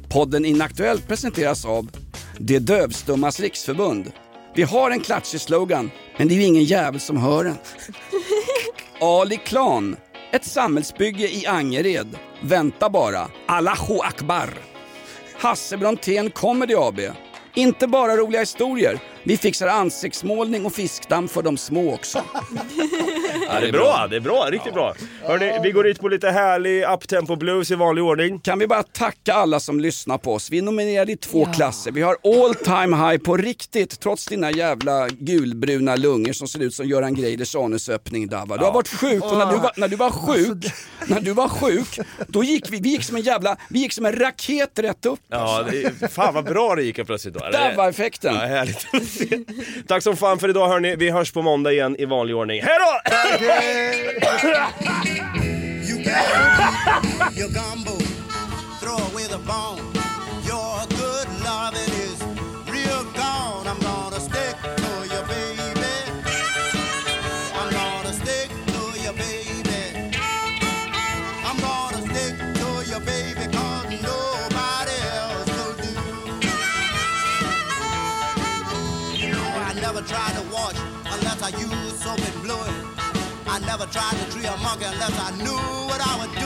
Podden Inaktuellt presenteras av De Dövstummas Riksförbund. Vi har en klatschig slogan, men det är ju ingen jävel som hör den. Ali Klan, ett samhällsbygge i Angered. Vänta bara, Allahu Akbar. Hasse Brontén Comedy AB. Inte bara roliga historier, vi fixar ansiktsmålning och fiskdamm för de små också. Ja, det är bra, det är bra, riktigt bra. Hörni, vi går ut på lite härlig uptempo blues i vanlig ordning. Kan vi bara tacka alla som lyssnar på oss. Vi är nominerade i två klasser. Vi har all time high på riktigt, trots dina jävla gulbruna lungor som ser ut som Göran Greiders anusöppning Dava. Du har varit sjuk och när du var, när du var sjuk, när du var sjuk, då gick vi, vi gick som en jävla, vi gick som en raket rätt upp. Ja, det, fan vad bra det gick plötsligt då. Dava-effekten. Ja, härligt. Tack som fan för idag hörni. Vi hörs på måndag igen i vanlig ordning. Hej då! Your gumbo, throw away the bone. I never tried to treat a monkey unless I knew what I was doing.